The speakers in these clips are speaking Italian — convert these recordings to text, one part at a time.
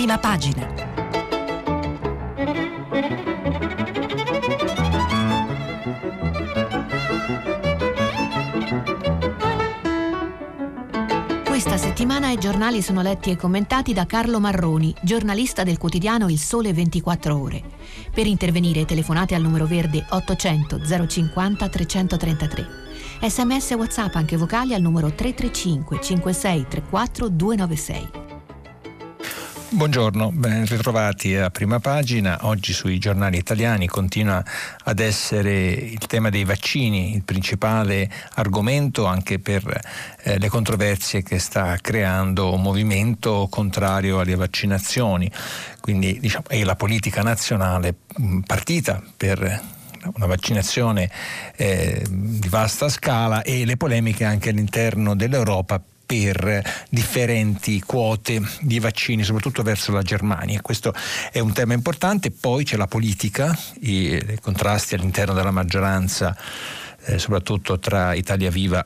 Prima pagina. Questa settimana i giornali sono letti e commentati da Carlo Marroni, giornalista del quotidiano Il Sole 24 Ore. Per intervenire telefonate al numero verde 800 050 333. Sms e WhatsApp anche vocali al numero 335 56 34 296. Buongiorno, ben ritrovati a prima pagina. Oggi sui giornali italiani continua ad essere il tema dei vaccini il principale argomento anche per eh, le controversie che sta creando un movimento contrario alle vaccinazioni. Quindi diciamo, è la politica nazionale partita per una vaccinazione eh, di vasta scala e le polemiche anche all'interno dell'Europa per differenti quote di vaccini, soprattutto verso la Germania. Questo è un tema importante. Poi c'è la politica, i, i contrasti all'interno della maggioranza, eh, soprattutto tra Italia Viva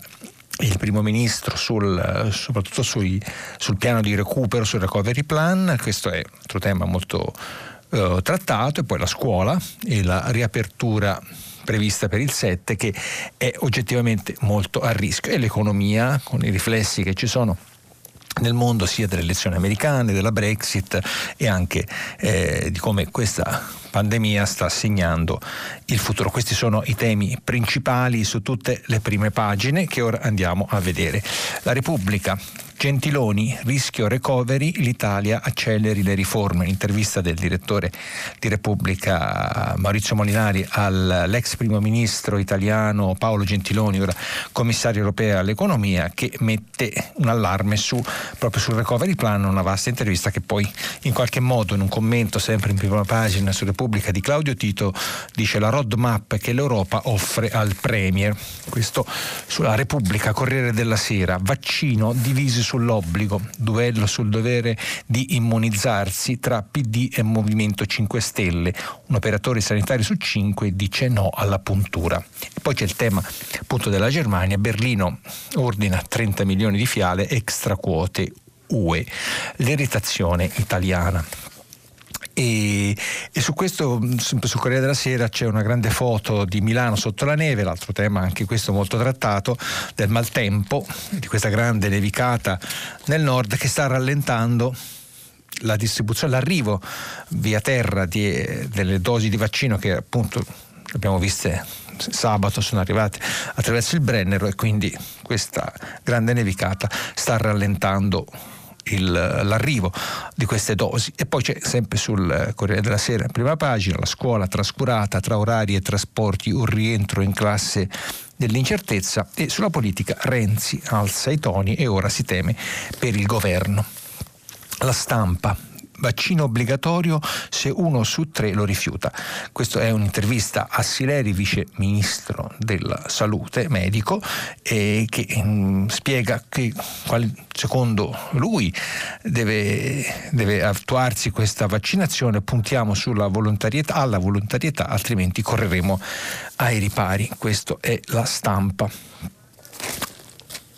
e il primo ministro sul, soprattutto sui, sul piano di recupero, sul recovery plan. Questo è un altro tema molto eh, trattato. E poi la scuola e la riapertura prevista per il 7 che è oggettivamente molto a rischio e l'economia con i riflessi che ci sono nel mondo sia delle elezioni americane, della Brexit e anche eh, di come questa pandemia sta segnando il futuro. Questi sono i temi principali su tutte le prime pagine che ora andiamo a vedere. La Repubblica Gentiloni, rischio recovery, l'Italia acceleri le riforme. Intervista del direttore di Repubblica Maurizio Molinari all'ex primo ministro italiano Paolo Gentiloni, ora commissario europeo all'economia, che mette un allarme su, proprio sul recovery plan, una vasta intervista che poi in qualche modo in un commento sempre in prima pagina su Repubblica di Claudio Tito dice la roadmap che l'Europa offre al Premier. Questo sulla Repubblica, Corriere della Sera, vaccino divisi su sull'obbligo, duello sul dovere di immunizzarsi tra PD e Movimento 5 Stelle. Un operatore sanitario su cinque dice no alla puntura. E poi c'è il tema appunto della Germania. Berlino ordina 30 milioni di fiale extra quote UE. L'irritazione italiana. E, e, su questo, sempre sul Corriere della Sera, c'è una grande foto di Milano sotto la neve, l'altro tema anche questo molto trattato, del maltempo, di questa grande nevicata nel nord che sta rallentando la distribuzione, l'arrivo via terra di, delle dosi di vaccino che appunto abbiamo viste sabato sono arrivate attraverso il Brennero e quindi questa grande nevicata sta rallentando il, l'arrivo di queste dosi. E poi c'è sempre sul Corriere della Sera, prima pagina, la scuola trascurata tra orari e trasporti, un rientro in classe dell'incertezza e sulla politica Renzi alza i toni e ora si teme per il governo. La stampa, vaccino obbligatorio se uno su tre lo rifiuta. Questa è un'intervista a Sileri, vice ministro della salute, medico, eh, che mh, mm, spiega che qual, secondo lui deve, deve, attuarsi questa vaccinazione, puntiamo sulla volontarietà, alla volontarietà, altrimenti correremo ai ripari. Questa è la stampa.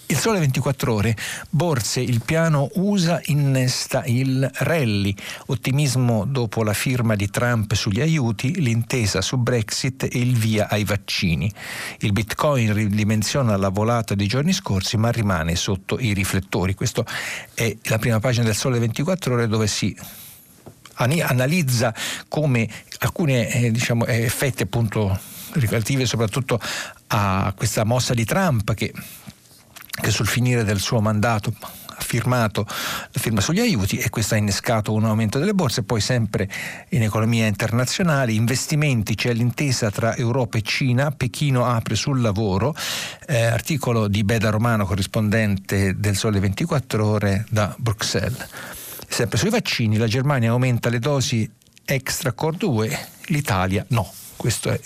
Il sole 24 ore, borse, il piano USA innesta il rally, ottimismo dopo la firma di Trump sugli aiuti, l'intesa su Brexit e il via ai vaccini. Il bitcoin ridimensiona la volata dei giorni scorsi ma rimane sotto i riflettori. Questa è la prima pagina del sole 24 ore dove si analizza come alcuni eh, diciamo, effetti appunto relativi soprattutto a questa mossa di Trump che che sul finire del suo mandato ha firmato la firma sugli aiuti e questo ha innescato un aumento delle borse, poi sempre in economia internazionale, investimenti, c'è l'intesa tra Europa e Cina, Pechino apre sul lavoro, eh, articolo di Beda Romano, corrispondente del Sole 24 ore da Bruxelles. Sempre sui vaccini, la Germania aumenta le dosi extra cord 2, l'Italia no. Questo è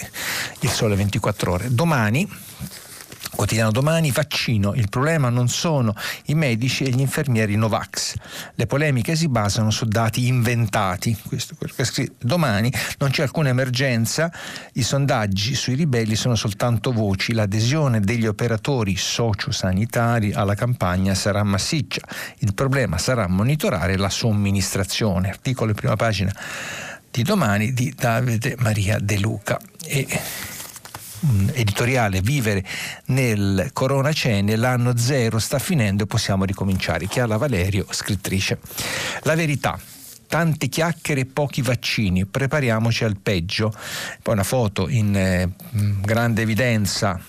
il Sole 24 ore. Domani Quotidiano domani, vaccino. Il problema non sono i medici e gli infermieri Novax. Le polemiche si basano su dati inventati. Questo domani non c'è alcuna emergenza. I sondaggi sui ribelli sono soltanto voci. L'adesione degli operatori sociosanitari alla campagna sarà massiccia. Il problema sarà monitorare la somministrazione. Articolo in prima pagina di domani di Davide Maria De Luca. E editoriale Vivere nel Corona Cene, l'anno zero sta finendo e possiamo ricominciare. Chiara Valerio, scrittrice. La verità tante chiacchiere e pochi vaccini, prepariamoci al peggio. Poi una foto in eh, grande evidenza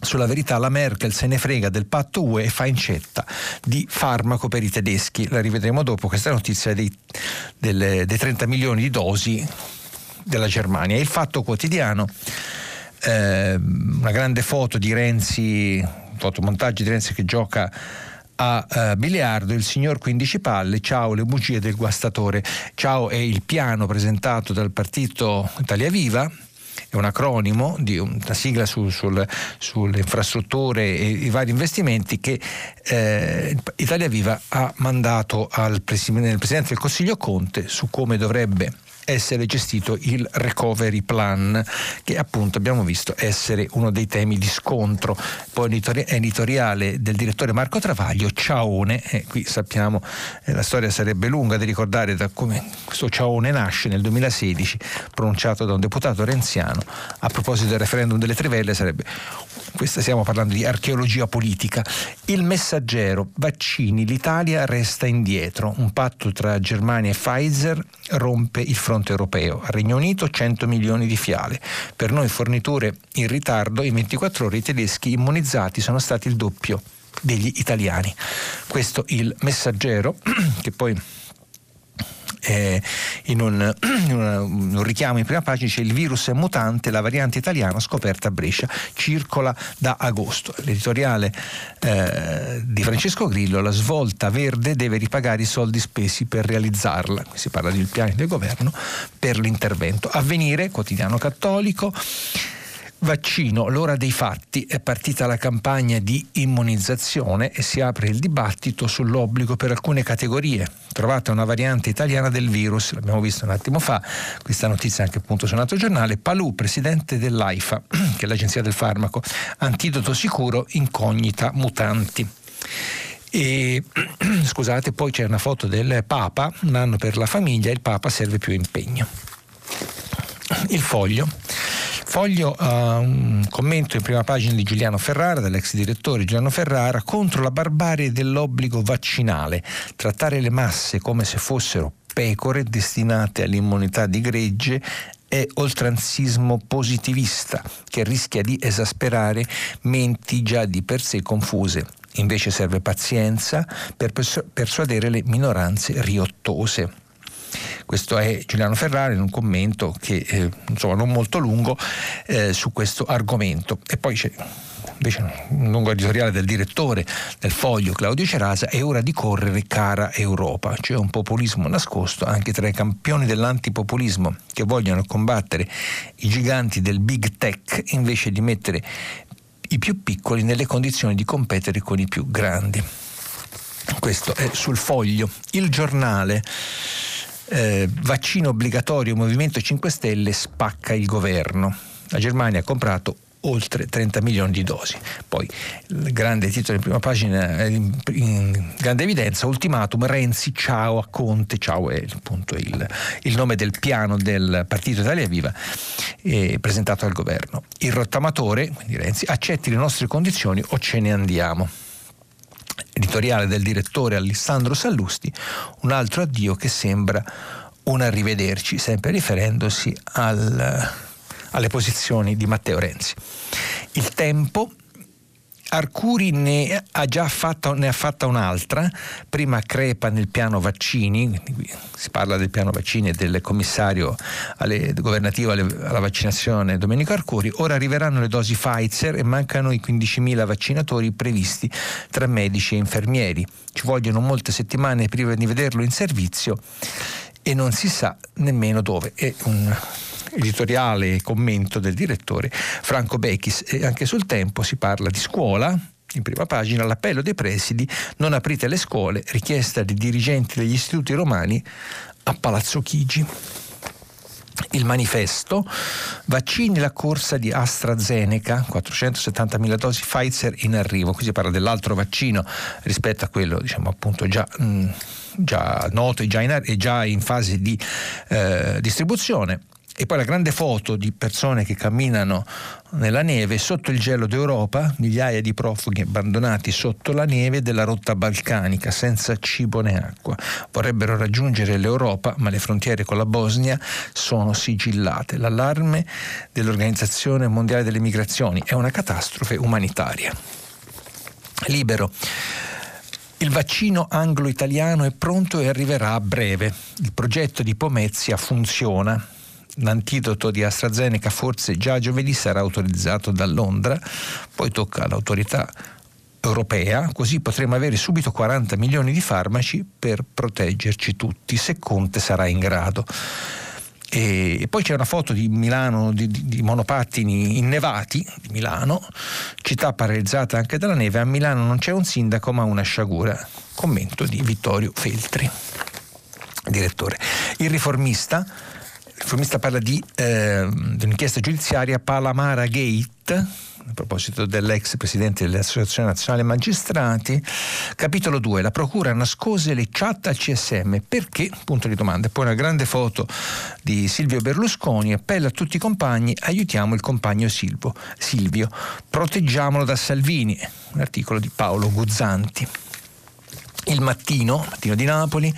sulla verità la Merkel se ne frega del patto UE e fa incetta di farmaco per i tedeschi. La rivedremo dopo questa notizia dei, delle, dei 30 milioni di dosi della Germania. Il fatto quotidiano eh, una grande foto di Renzi, fotomontaggio di Renzi che gioca a uh, biliardo il signor 15 palle, ciao le bugie del guastatore, ciao è il piano presentato dal partito Italia Viva, è un acronimo di una sigla su, sul, sulle infrastrutture e i vari investimenti che eh, Italia Viva ha mandato al Presidente del Consiglio Conte su come dovrebbe essere gestito il recovery plan, che appunto abbiamo visto essere uno dei temi di scontro. Poi editoriale del direttore Marco Travaglio, Ciaone, eh, qui sappiamo eh, la storia sarebbe lunga di ricordare da come questo Ciaone nasce nel 2016, pronunciato da un deputato renziano, a proposito del referendum delle Trivelle, sarebbe questa stiamo parlando di archeologia politica. Il messaggero, vaccini, l'Italia resta indietro. Un patto tra Germania e Pfizer rompe il fronte europeo. Al Regno Unito 100 milioni di fiale. Per noi forniture in ritardo, in 24 ore i tedeschi immunizzati sono stati il doppio degli italiani. Questo il messaggero che poi eh, in, un, in un, richiamo in prima pagina c'è il virus è mutante, la variante italiana scoperta a Brescia, circola da agosto. L'editoriale eh, di Francesco Grillo, la svolta verde deve ripagare i soldi spesi per realizzarla, qui si parla del piano del governo per l'intervento. Avvenire, quotidiano cattolico, Vaccino, l'ora dei fatti, è partita la campagna di immunizzazione e si apre il dibattito sull'obbligo per alcune categorie. Trovata una variante italiana del virus, l'abbiamo visto un attimo fa, questa notizia anche appunto su un altro giornale, Palù, presidente dell'AIFA, che è l'agenzia del farmaco, antidoto sicuro, incognita mutanti. E scusate, poi c'è una foto del Papa, un anno per la famiglia, il Papa serve più impegno. Il foglio. Foglio uh, un commento in prima pagina di Giuliano Ferrara, dell'ex direttore Giuliano Ferrara, contro la barbarie dell'obbligo vaccinale, trattare le masse come se fossero pecore destinate all'immunità di gregge è oltranzismo positivista che rischia di esasperare menti già di per sé confuse. Invece serve pazienza per persuadere le minoranze riottose. Questo è Giuliano Ferrari in un commento che eh, insomma non molto lungo eh, su questo argomento. E poi c'è invece un lungo editoriale del direttore del foglio Claudio Cerasa, è ora di correre cara Europa. C'è un populismo nascosto anche tra i campioni dell'antipopulismo che vogliono combattere i giganti del big tech invece di mettere i più piccoli nelle condizioni di competere con i più grandi. Questo è sul foglio. Il giornale eh, vaccino obbligatorio Movimento 5 Stelle spacca il governo. La Germania ha comprato oltre 30 milioni di dosi. Poi il grande titolo in prima pagina, in, in grande evidenza, ultimatum Renzi, ciao a Conte, ciao è appunto il, il nome del piano del Partito Italia Viva eh, presentato al governo. Il rottamatore, quindi Renzi, accetti le nostre condizioni o ce ne andiamo editoriale del direttore Alessandro Sallusti, un altro addio che sembra un arrivederci, sempre riferendosi al, alle posizioni di Matteo Renzi. Il tempo Arcuri ne ha già fatta, ne ha fatta un'altra, prima crepa nel piano vaccini, si parla del piano vaccini e del commissario alle, governativo alle, alla vaccinazione Domenico Arcuri, ora arriveranno le dosi Pfizer e mancano i 15.000 vaccinatori previsti tra medici e infermieri. Ci vogliono molte settimane prima di vederlo in servizio e non si sa nemmeno dove. È un editoriale e commento del direttore Franco Bechis e anche sul tempo si parla di scuola, in prima pagina l'appello dei presidi non aprite le scuole, richiesta dei dirigenti degli istituti romani a Palazzo Chigi. Il manifesto, vaccini la corsa di AstraZeneca, 470.000 dosi Pfizer in arrivo, qui si parla dell'altro vaccino rispetto a quello diciamo appunto già, mh, mm, già noto e già in, già in fase di eh, distribuzione e poi la grande foto di persone che camminano nella neve sotto il gelo d'Europa, migliaia di profughi abbandonati sotto la neve della rotta balcanica senza cibo né acqua. Vorrebbero raggiungere l'Europa, ma le frontiere con la Bosnia sono sigillate. L'allarme dell'Organizzazione Mondiale delle Migrazioni è una catastrofe umanitaria. Libero. Il vaccino anglo-italiano è pronto e arriverà a breve. Il progetto di Pomezia funziona l'antidoto di AstraZeneca forse già giovedì sarà autorizzato da Londra, poi tocca all'autorità europea, così potremo avere subito 40 milioni di farmaci per proteggerci tutti, se Conte sarà in grado. E poi c'è una foto di Milano di, di, monopattini innevati di Milano, città paralizzata anche dalla neve. A Milano non c'è un sindaco ma una sciagura. Commento di Vittorio Feltri, direttore. Il riformista il riformista parla di, eh, di un'inchiesta giudiziaria Palamara Gate a proposito dell'ex presidente dell'Associazione Nazionale Magistrati. Capitolo 2. La procura nascose le chat al CSM. Perché? Punto di domanda. Poi una grande foto di Silvio Berlusconi. Appella a tutti i compagni. Aiutiamo il compagno Silvio. Silvio. Proteggiamolo da Salvini. Un articolo di Paolo Guzzanti. Il mattino, mattino di Napoli,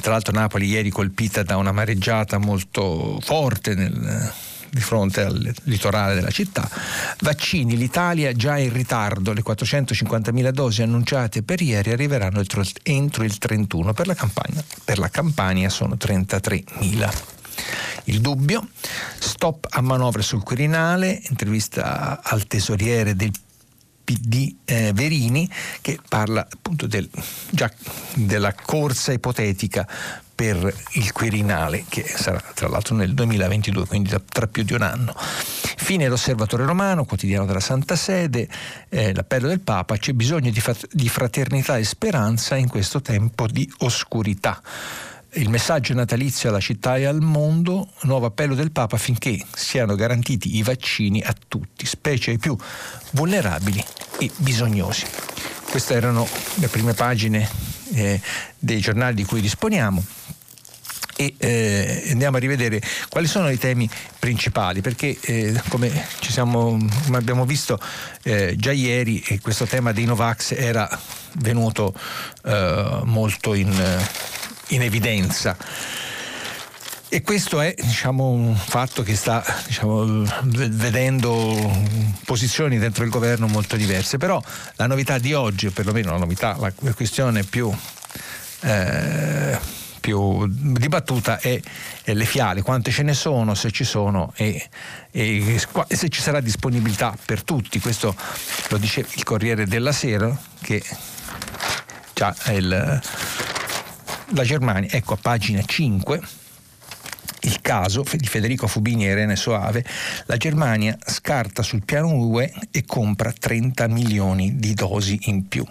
tra l'altro Napoli ieri colpita da una mareggiata molto forte nel, di fronte al litorale della città. Vaccini, l'Italia già in ritardo, le 450.000 dosi annunciate per ieri arriveranno entro, il 31, per la, campagna, per la Campania sono 33.000. Il dubbio, stop a manovre sul Quirinale, intervista al tesoriere del PD eh, Verini che parla appunto del, già della corsa ipotetica per il Quirinale che sarà tra l'altro nel 2022, quindi tra più di un anno. Fine l'Osservatore Romano, quotidiano della Santa Sede, eh, l'appello del Papa, c'è bisogno di, di fraternità e speranza in questo tempo di oscurità il messaggio natalizio alla città e al mondo, nuovo appello del Papa affinché siano garantiti i vaccini a tutti, specie ai più vulnerabili e bisognosi. Queste erano le prime pagine eh, dei giornali di cui disponiamo e eh, andiamo a rivedere quali sono i temi principali perché eh, come, siamo, come, abbiamo visto eh, già ieri questo tema dei Novax era venuto eh, molto in in evidenza. E questo è diciamo, un fatto che sta diciamo, vedendo posizioni dentro il governo molto diverse, però la novità di oggi, o perlomeno la novità, la questione più, eh, più dibattuta è, è, le fiale, quante ce ne sono, se ci sono e, e, e se ci sarà disponibilità per tutti. Questo lo dice il Corriere della Sera che già è il la Germania, ecco a pagina 5, il caso di Federico Fubini e Irene Soave, la Germania scarta sul piano UE e compra 30 milioni di dosi in più.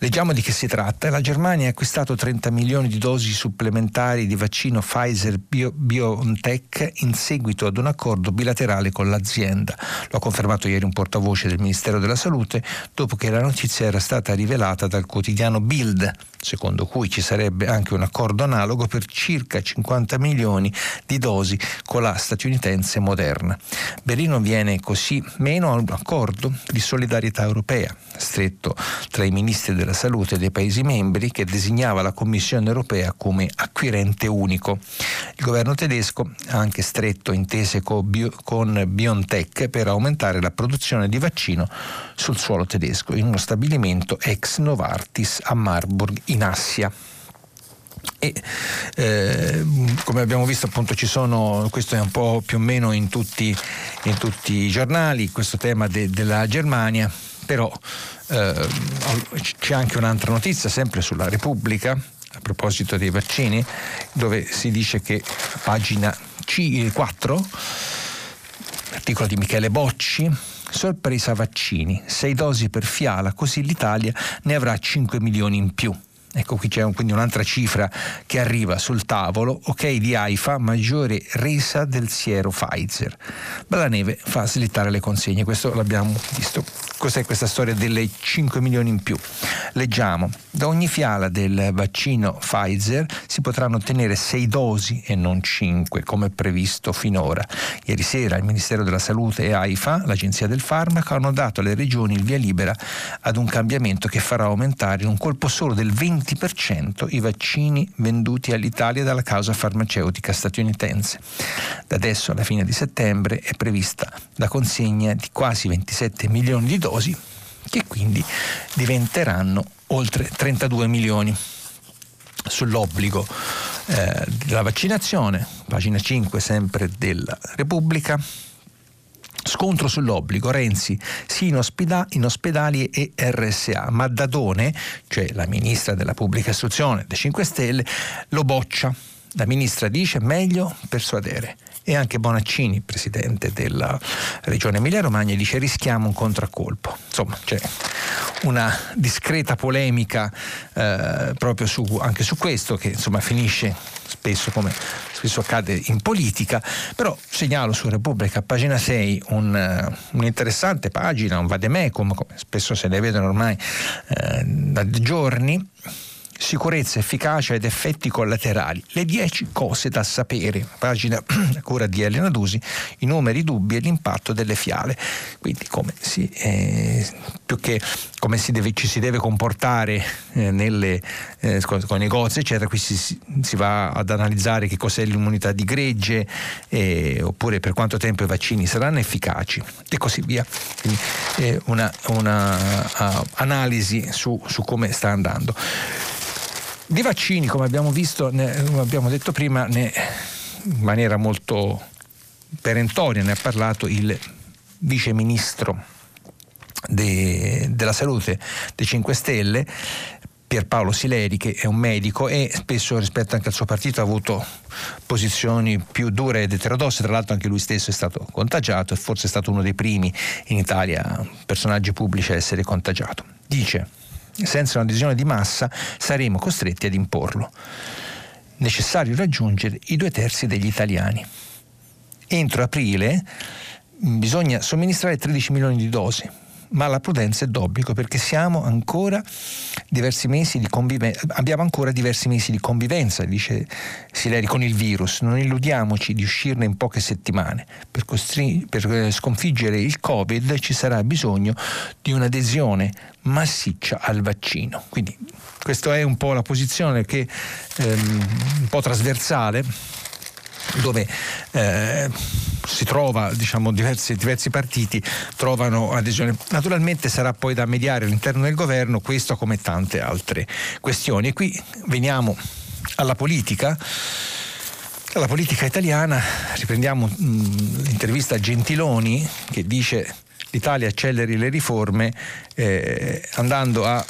Leggiamo di che si tratta. La Germania ha acquistato 30 milioni di dosi supplementari di vaccino Pfizer BioNTech in seguito ad un accordo bilaterale con l'azienda. Lo ha confermato ieri un portavoce del Ministero della Salute dopo che la notizia era stata rivelata dal quotidiano Bild, secondo cui ci sarebbe anche un accordo analogo per circa 50 milioni di dosi con la statunitense Moderna. Berlino viene così meno a un accordo di solidarietà europea, stretto tra i ministri della salute dei Paesi membri che designava la Commissione europea come acquirente unico. Il governo tedesco ha anche stretto intese con, Bio, con BioNTech per aumentare la produzione di vaccino sul suolo tedesco in uno stabilimento ex Novartis a Marburg in Assia. E eh, come abbiamo visto appunto ci sono, questo è un po' più o meno in tutti, in tutti i giornali, questo tema de, della Germania, però eh, c'è anche un'altra notizia, sempre sulla Repubblica, a proposito dei vaccini, dove si dice che pagina 4, articolo di Michele Bocci, sorpresa vaccini, 6 dosi per fiala, così l'Italia ne avrà 5 milioni in più. Ecco qui c'è quindi un'altra cifra che arriva sul tavolo, ok di AIFA, maggiore resa del siero Pfizer. Neve fa slittare le consegne, questo l'abbiamo visto. Cos'è questa storia delle 5 milioni in più? Leggiamo, da ogni fiala del vaccino Pfizer si potranno ottenere 6 dosi e non 5 come previsto finora. Ieri sera il Ministero della Salute e AIFA, l'Agenzia del Farmaco, hanno dato alle regioni il via libera ad un cambiamento che farà aumentare in un colpo solo del 20% i vaccini venduti all'Italia dalla causa farmaceutica statunitense. Da adesso alla fine di settembre è prevista la consegna di quasi 27 milioni di dosi che quindi diventeranno oltre 32 milioni. Sull'obbligo eh, della vaccinazione, pagina 5 sempre della Repubblica, Scontro sull'obbligo, Renzi sì in, ospeda- in, ospedali e RSA, ma Dadone, cioè la ministra della pubblica istruzione dei 5 Stelle, lo boccia. La ministra dice meglio persuadere e anche Bonaccini, presidente della regione Emilia-Romagna, dice rischiamo un contraccolpo. Insomma, c'è una discreta polemica eh, proprio su, anche su questo che insomma finisce spesso come spesso accade in politica, però segnalo su Repubblica, pagina 6, un, uh, un'interessante pagina, un vademecum, come spesso se ne vedono ormai uh, da giorni, sicurezza, efficacia ed effetti collaterali. Le 10 cose da sapere, pagina a cura di Elena Dusi, i numeri dubbi e l'impatto delle fiale. Quindi come si, eh, più che come si deve, ci si deve comportare eh, nelle, eh, con, i negozi, eccetera, qui si, si, va ad analizzare che cos'è l'immunità di gregge, eh, oppure per quanto tempo i vaccini saranno efficaci e così via. Quindi eh, una, una uh, analisi su, su come sta andando. Di vaccini, come abbiamo visto, ne, come abbiamo detto prima, ne, in maniera molto perentoria ne ha parlato il vice ministro de, della salute dei 5 Stelle, Pierpaolo Sileri, che è un medico e spesso rispetto anche al suo partito ha avuto posizioni più dure ed eterodosse, tra l'altro anche lui stesso è stato contagiato e forse è stato uno dei primi in Italia personaggi pubblici a essere contagiato. Dice senza un'adesione di massa saremo costretti ad imporlo. Necessario raggiungere i due terzi degli italiani. Entro aprile bisogna somministrare 13 milioni di dosi ma la prudenza è d'obbligo perché siamo ancora diversi mesi di convivenza, abbiamo ancora diversi mesi di convivenza, dice Sileri, con il virus. Non illudiamoci di uscirne in poche settimane. Per, costri- per eh, sconfiggere il Covid ci sarà bisogno di un'adesione massiccia al vaccino. Quindi questa è un po' la posizione che ehm, un po' trasversale dove eh, si trova, diciamo, diversi, diversi, partiti trovano adesione. Naturalmente sarà poi da mediare all'interno del governo questo come tante altre questioni. E qui veniamo alla politica. Alla politica italiana riprendiamo mh, l'intervista a Gentiloni che dice l'Italia acceleri le riforme eh, andando a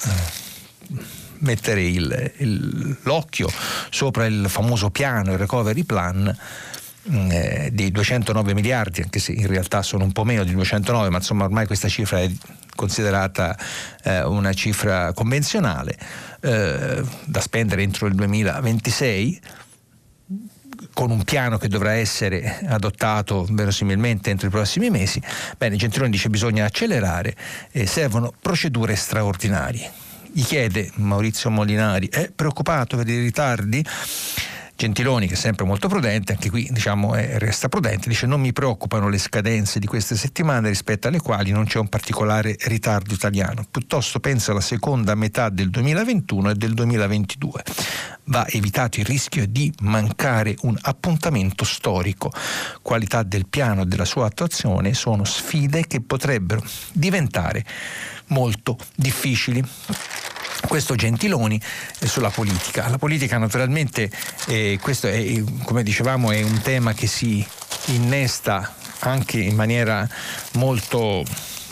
mettere il, il, l'occhio sopra il famoso piano, il recovery plan mm, eh, di 209 miliardi, anche se in realtà sono un po' meno di 209, ma insomma ormai questa cifra è considerata eh, una cifra convenzionale eh, da spendere entro il 2026 con un piano che dovrà essere adottato verosimilmente entro i prossimi mesi. Bene, Gentiloni dice che bisogna accelerare e servono procedure straordinarie gli chiede Maurizio Molinari, è preoccupato per i ritardi? Gentiloni, che è sempre molto prudente, anche qui diciamo, eh, resta prudente, dice non mi preoccupano le scadenze di queste settimane rispetto alle quali non c'è un particolare ritardo italiano, piuttosto penso alla seconda metà del 2021 e del 2022. Va evitato il rischio di mancare un appuntamento storico. Qualità del piano e della sua attuazione sono sfide che potrebbero diventare molto difficili questo Gentiloni sulla politica. La politica naturalmente, eh, questo è, come dicevamo, è un tema che si innesta anche in maniera molto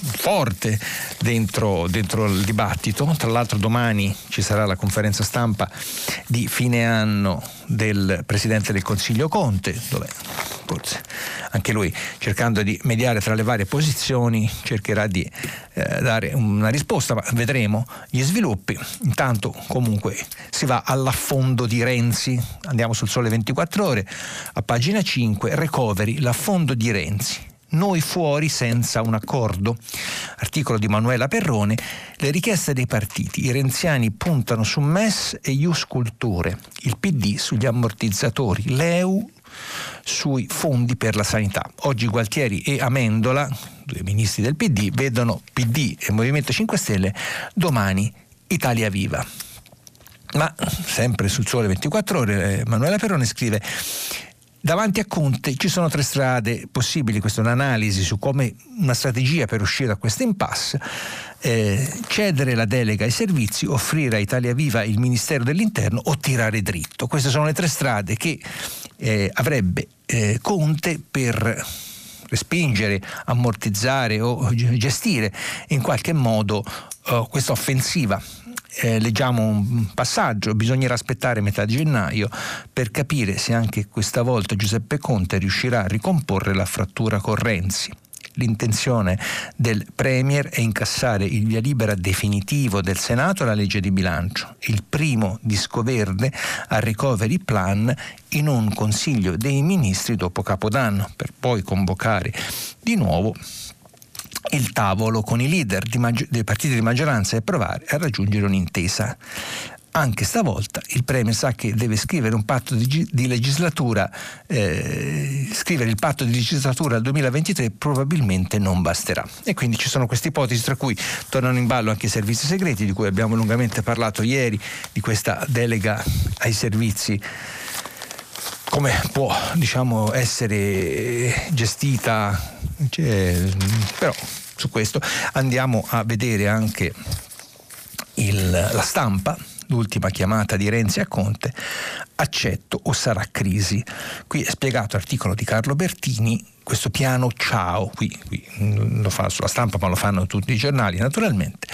forte dentro, dentro, il dibattito. Tra l'altro domani ci sarà la conferenza stampa di fine anno del Presidente del Consiglio Conte, dove forse anche lui cercando di mediare tra le varie posizioni cercherà di eh, dare una risposta, ma vedremo gli sviluppi. Intanto comunque si va all'affondo di Renzi, andiamo sul sole 24 ore, a pagina 5, recovery, l'affondo di Renzi noi fuori senza un accordo. Articolo di Manuela Perrone, le richieste dei partiti, i renziani puntano su MES e Ius Culture, il PD sugli ammortizzatori, l'EU sui fondi per la sanità. Oggi Gualtieri e Amendola, due ministri del PD, vedono PD e Movimento 5 Stelle, domani Italia Viva. Ma sempre sul Sole 24 ore, Manuela Perrone scrive Davanti a Conte ci sono tre strade possibili, questa è un'analisi su come una strategia per uscire da questo impasse, eh, cedere la delega ai servizi, offrire a Italia Viva il Ministero dell'Interno o tirare dritto. Queste sono le tre strade che eh, avrebbe eh, Conte per respingere, ammortizzare o gestire in qualche modo uh, questa offensiva eh, leggiamo un passaggio, bisognerà aspettare metà gennaio per capire se anche questa volta Giuseppe Conte riuscirà a ricomporre la frattura con Renzi. L'intenzione del Premier è incassare il via libera definitivo del Senato alla legge di bilancio, il primo disco verde al recovery plan in un Consiglio dei Ministri dopo Capodanno, per poi convocare di nuovo il tavolo con i leader maggi- dei partiti di maggioranza e provare a raggiungere un'intesa. Anche stavolta il Premier sa che deve scrivere un patto di, di legislatura, eh, scrivere il patto di legislatura al 2023 probabilmente non basterà. E quindi ci sono queste ipotesi, tra cui tornano in ballo anche i servizi segreti, di cui abbiamo lungamente parlato ieri, di questa delega ai servizi come può diciamo, essere gestita, cioè, però su questo andiamo a vedere anche il, la stampa l'ultima chiamata di Renzi a Conte, accetto o sarà crisi. Qui è spiegato articolo di Carlo Bertini questo piano ciao, qui, qui lo fa sulla stampa ma lo fanno tutti i giornali naturalmente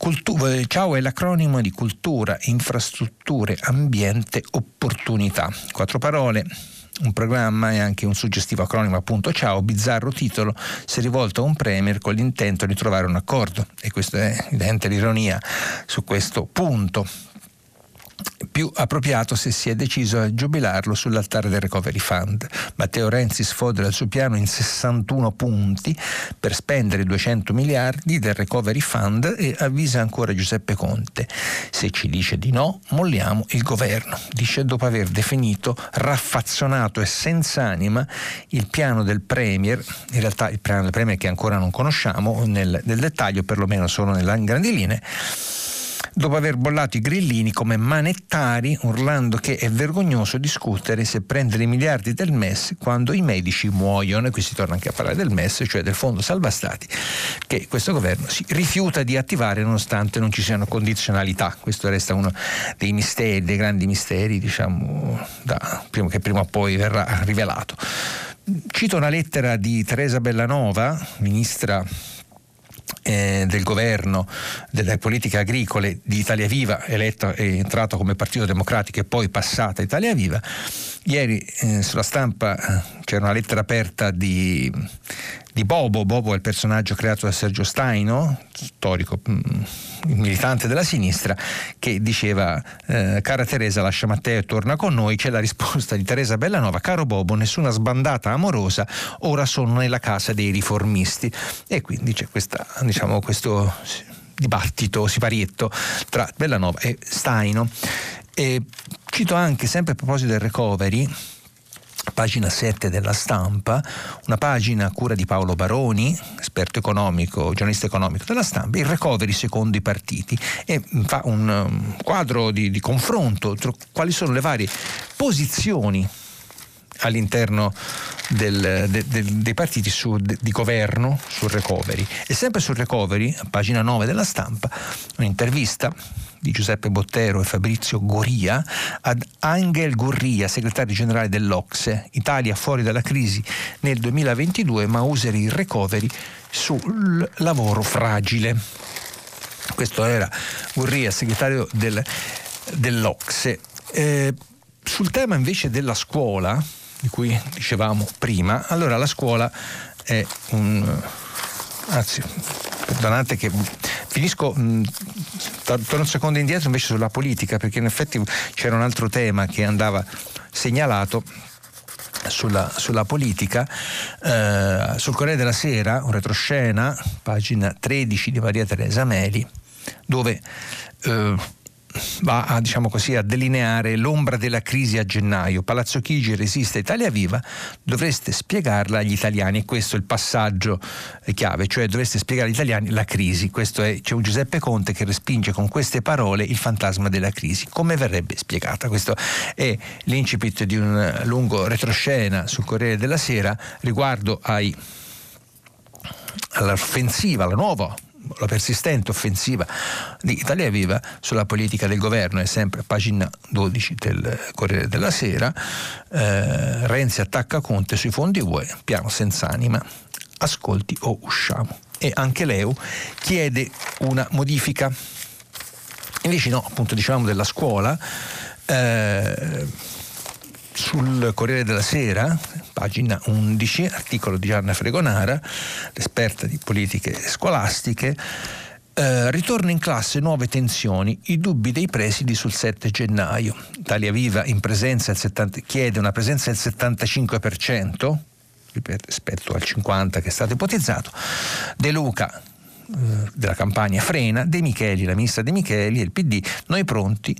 Cultu- eh, ciao è l'acronimo di cultura, infrastrutture, ambiente, opportunità. Quattro parole un programma e anche un suggestivo acronimo appunto. Ciao, bizzarro titolo, si è rivolto a un premier con l'intento di trovare un accordo. E questa è evidente l'ironia su questo punto più appropriato se si è deciso a giubilarlo sull'altare del Recovery Fund. Matteo Renzi sfodera il suo piano in 61 punti per spendere 200 miliardi del Recovery Fund e avvisa ancora Giuseppe Conte. Se ci dice di no, molliamo il governo. Dice dopo aver definito raffazzonato e senza anima il piano del Premier, in realtà il piano del Premier che ancora non conosciamo nel, nel dettaglio, perlomeno solo nelle grandi linee, dopo aver bollato i grillini come manettari, urlando che è vergognoso discutere se prendere i miliardi del MES quando i medici muoiono, e qui si torna anche a parlare del MES, cioè del Fondo Salva Stati, che questo governo si rifiuta di attivare nonostante non ci siano condizionalità. Questo resta uno dei misteri, dei grandi misteri, diciamo, da, che prima o poi verrà rivelato. Cito una lettera di Teresa Bellanova, ministra eh, del governo delle politiche agricole di Italia Viva, eletta e entrata come Partito Democratico e poi passata Italia Viva. Ieri eh, sulla stampa eh, c'era una lettera aperta di, di Bobo, Bobo è il personaggio creato da Sergio Staino, storico mm, militante della sinistra, che diceva eh, cara Teresa lascia Matteo e torna con noi, c'è la risposta di Teresa Bellanova, caro Bobo, nessuna sbandata amorosa, ora sono nella casa dei riformisti. E quindi c'è questa, diciamo, questo dibattito, siparietto tra Bellanova e Staino. E cito anche, sempre a proposito del recovery, pagina 7 della stampa, una pagina a cura di Paolo Baroni, esperto economico, giornalista economico della stampa, il recovery secondo i partiti. E fa un um, quadro di, di confronto tra quali sono le varie posizioni all'interno del, de, de, dei partiti su, de, di governo sul recovery. E sempre sul recovery, a pagina 9 della stampa, un'intervista di Giuseppe Bottero e Fabrizio Goria ad Angel Gurria, segretario generale dell'Ocse, Italia fuori dalla crisi nel 2022, ma userà il recovery sul lavoro fragile. Questo era Gurria, segretario del, dell'Ocse. Eh, sul tema invece della scuola, di cui dicevamo prima, allora la scuola è un... anzi, perdonate che finisco, mh, torno un secondo indietro invece sulla politica, perché in effetti c'era un altro tema che andava segnalato sulla, sulla, politica, eh, sul Corriere della Sera, un retroscena, pagina 13 di Maria Teresa Meli, dove eh, va a, diciamo così, a delineare l'ombra della crisi a gennaio. Palazzo Chigi resiste Italia Viva, dovreste spiegarla agli italiani e questo è il passaggio chiave, cioè dovreste spiegare agli italiani la crisi. È, c'è un Giuseppe Conte che respinge con queste parole il fantasma della crisi. Come verrebbe spiegata? Questo è l'incipit di un lungo retroscena sul Corriere della Sera riguardo ai all'offensiva, alla nuova la persistente offensiva di Italia Viva sulla politica del governo è sempre pagina 12 del Corriere della Sera. Eh, Renzi attacca Conte sui fondi UE, piano senza anima, ascolti o usciamo. E anche l'EU chiede una modifica. Invece no, appunto diciamo della scuola. Eh, sul Corriere della Sera, pagina 11, articolo di Gianna Fregonara, l'esperta di politiche scolastiche, eh, ritorno in classe nuove tensioni, i dubbi dei presidi sul 7 gennaio. Italia Viva presenza 70, chiede una presenza del 75%, rispetto al 50% che è stato ipotizzato. De Luca eh, della campagna frena, De Micheli, la ministra De Micheli e il PD, noi pronti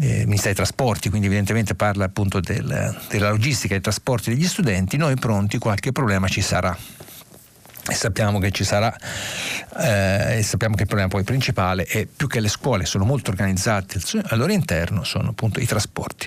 eh, Ministero dei Trasporti, quindi evidentemente parla appunto del, della logistica e dei trasporti degli studenti, noi pronti qualche problema ci sarà. E sappiamo che ci sarà, eh, e sappiamo che il problema poi principale è più che le scuole sono molto organizzate al loro interno, sono appunto i trasporti.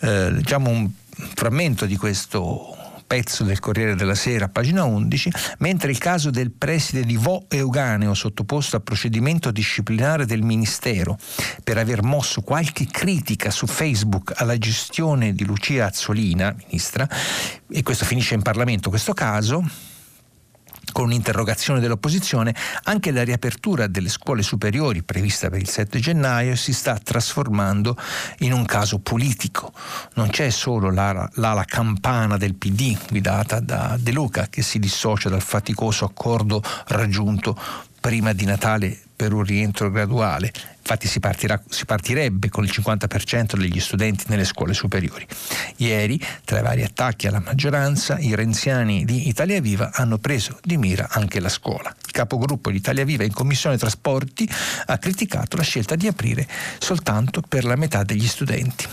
Eh, leggiamo un frammento di questo pezzo del Corriere della Sera, pagina 11, mentre il caso del preside di Vo Euganeo sottoposto a procedimento disciplinare del Ministero per aver mosso qualche critica su Facebook alla gestione di Lucia Azzolina, ministra, e questo finisce in Parlamento questo caso, con un'interrogazione dell'opposizione, anche la riapertura delle scuole superiori prevista per il 7 gennaio si sta trasformando in un caso politico. Non c'è solo l'ala, l'ala campana del PD guidata da De Luca che si dissocia dal faticoso accordo raggiunto prima di Natale per un rientro graduale. Infatti si, partirà, si, partirebbe con il 50% degli studenti nelle scuole superiori. Ieri, tra i vari attacchi alla maggioranza, i renziani di Italia Viva hanno preso di mira anche la scuola. Il capogruppo di Italia Viva in Commissione Trasporti ha criticato la scelta di aprire soltanto per la metà degli studenti.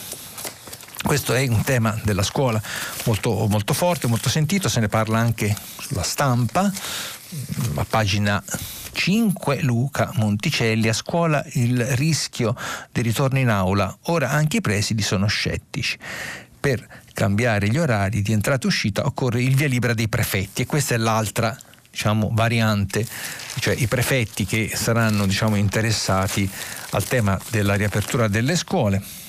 Questo è un tema della scuola molto, molto forte, molto sentito, se ne parla anche sulla stampa, a pagina 5 Luca Monticelli a scuola il rischio di ritorno in aula. Ora anche i presidi sono scettici. Per cambiare gli orari di entrata e uscita occorre il via libera dei prefetti e questa è l'altra diciamo, variante, cioè i prefetti che saranno diciamo, interessati al tema della riapertura delle scuole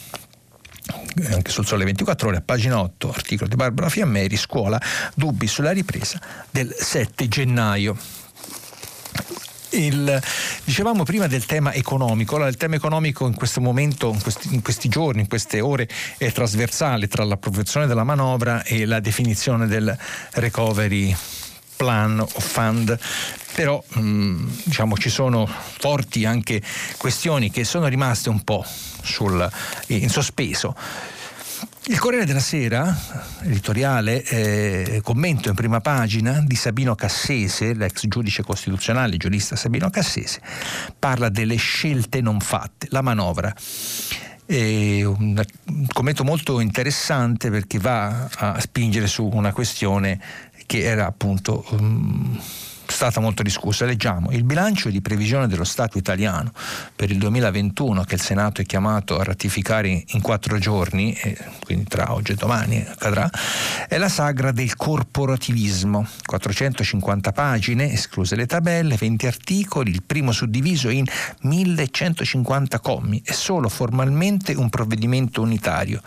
anche sul Sole 24 Ore, pagina 8, articolo di Barbara Fiammeri, scuola, dubbi sulla ripresa del 7 gennaio. Il, dicevamo prima del tema economico, allora, il tema economico in questo momento, in questi, in questi, giorni, in queste ore è trasversale tra l'approvazione della manovra e la definizione del recovery plan o fund però mh, mm, diciamo, ci sono forti anche questioni che sono rimaste un po' sul, in sospeso. Il Corriere della Sera, editoriale, eh, commento in prima pagina di Sabino Cassese, l'ex giudice costituzionale, giurista Sabino Cassese, parla delle scelte non fatte, la manovra. È un commento molto interessante perché va a spingere su una questione che era appunto... Um, stata molto discussa. Leggiamo il bilancio di previsione dello Stato italiano per il 2021 che il Senato è chiamato a ratificare in quattro giorni, quindi tra oggi e domani accadrà, è la sagra del corporativismo. 450 pagine, escluse le tabelle, 20 articoli, il primo suddiviso in 1150 commi. È solo formalmente un provvedimento unitario.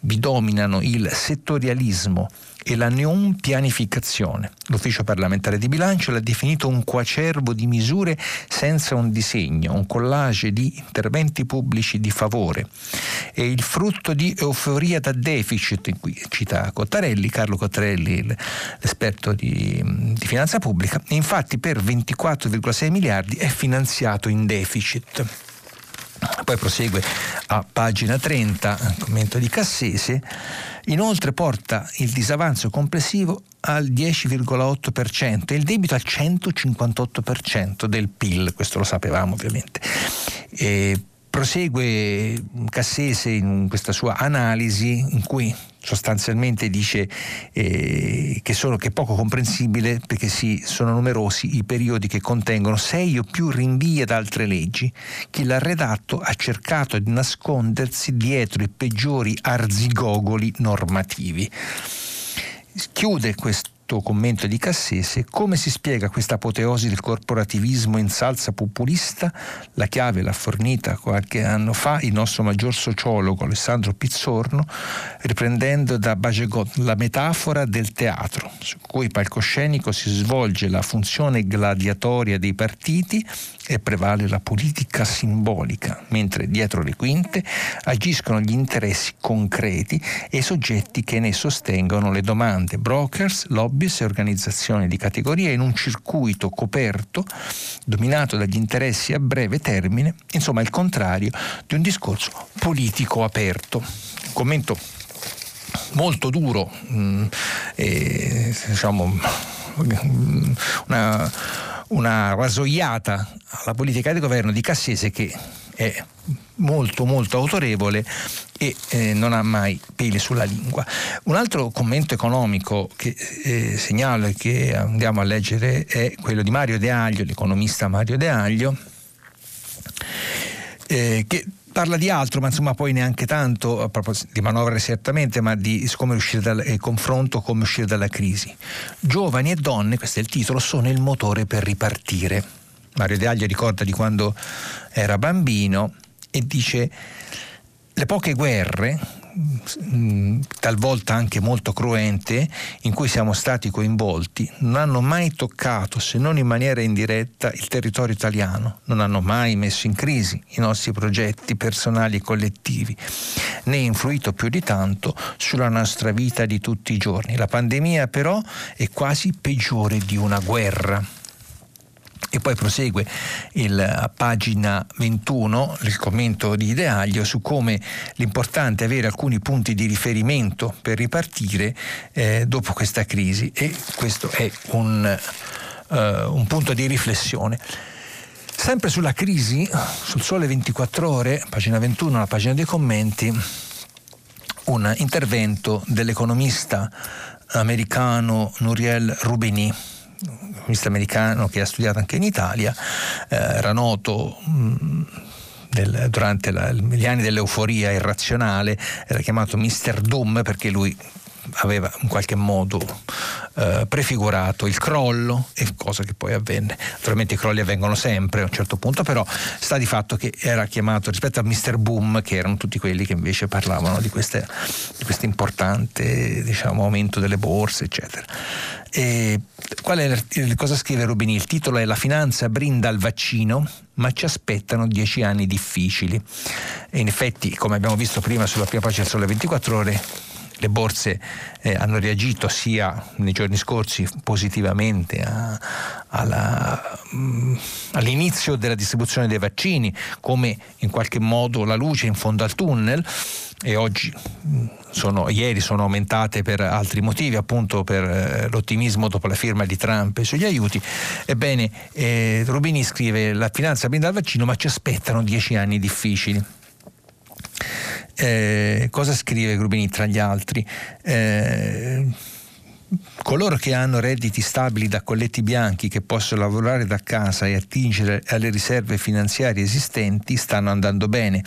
Vi dominano il settorialismo e la non pianificazione. L'ufficio parlamentare di bilancio l'ha definito un quacervo di misure senza un disegno, un collage di interventi pubblici di favore. È il frutto di euforia da deficit, qui cita Cottarelli, Carlo Cottarelli, l'esperto di, di finanza pubblica, infatti per 24,6 miliardi è finanziato in deficit. Poi prosegue a pagina 30, commento di Cassese, inoltre porta il disavanzo complessivo al 10,8% e il debito al 158% del PIL, questo lo sapevamo ovviamente. E prosegue Cassese in questa sua analisi in cui sostanzialmente dice eh, che, sono, che, è poco comprensibile perché sì, sono numerosi i periodi che contengono sei o più rinvii ad altre leggi. Chi l'ha redatto ha cercato di nascondersi dietro i peggiori arzigogoli normativi. Chiude questo questo commento di Cassese, come si spiega questa apoteosi del corporativismo in salsa populista? La chiave l'ha fornita qualche anno fa il nostro maggior sociologo Alessandro Pizzorno, riprendendo da Bagegot la metafora del teatro, su cui palcoscenico si svolge la funzione gladiatoria dei partiti e prevale la politica simbolica, mentre dietro le quinte agiscono gli interessi concreti e i soggetti che ne sostengono le domande, brokers, lobbies e organizzazioni di categoria in un circuito coperto, dominato dagli interessi a breve termine, insomma il contrario di un discorso politico aperto. Commento molto duro, mh, mm, e, diciamo, una una rasoiata alla politica di governo di Cassese che è molto molto autorevole e eh, non ha mai peli sulla lingua. Un altro commento economico che eh, segnalo e che andiamo a leggere è quello di Mario De Aglio, l'economista Mario De Aglio, eh, che parla di altro, ma insomma poi neanche tanto, a proposito di manovre certamente, ma di come uscire dal eh, confronto, come uscire dalla crisi. Giovani e donne, questo è il titolo, sono il motore per ripartire. Mario De Aglio ricorda di quando era bambino e dice le poche guerre Mm, talvolta anche molto cruente, in cui siamo stati coinvolti, non hanno mai toccato, se non in maniera indiretta, il territorio italiano, non hanno mai messo in crisi i nostri progetti personali e collettivi, né influito più di tanto sulla nostra vita di tutti i giorni. La pandemia però è quasi peggiore di una guerra. E poi prosegue il, a pagina 21 il commento di Ideaglio su come l'importante è avere alcuni punti di riferimento per ripartire eh, dopo questa crisi e questo è un, uh, un punto di riflessione. Sempre sulla crisi, sul Sole 24 ore, pagina 21, la pagina dei commenti, un intervento dell'economista americano Nouriel Rubini economista americano che ha studiato anche in Italia, eh, era noto mh, del, durante la, gli anni dell'euforia irrazionale, era chiamato Mr. Doom perché lui aveva in qualche modo eh, prefigurato il crollo, e cosa che poi avvenne. Naturalmente i crolli avvengono sempre a un certo punto, però sta di fatto che era chiamato rispetto a Mr. Boom, che erano tutti quelli che invece parlavano di, queste, di questo importante diciamo, aumento delle borse, eccetera. E qual è cosa scrive Rubini? Il titolo è La finanza brinda al vaccino, ma ci aspettano dieci anni difficili. E in effetti, come abbiamo visto prima sulla prima pagina del Sole 24 Ore, le borse eh, hanno reagito sia nei giorni scorsi positivamente a, alla, mh, mm, all'inizio della distribuzione dei vaccini, come in qualche modo la luce in fondo al tunnel e oggi mm, sono, ieri sono aumentate per altri motivi, appunto per eh, l'ottimismo dopo la firma di Trump sugli aiuti. Ebbene, eh, Rubini scrive: La finanza brinda al vaccino, ma ci aspettano dieci anni difficili. Eh, cosa scrive Grubini tra gli altri? Eh, coloro che hanno redditi stabili da colletti bianchi che possono lavorare da casa e attingere alle riserve finanziarie esistenti stanno andando bene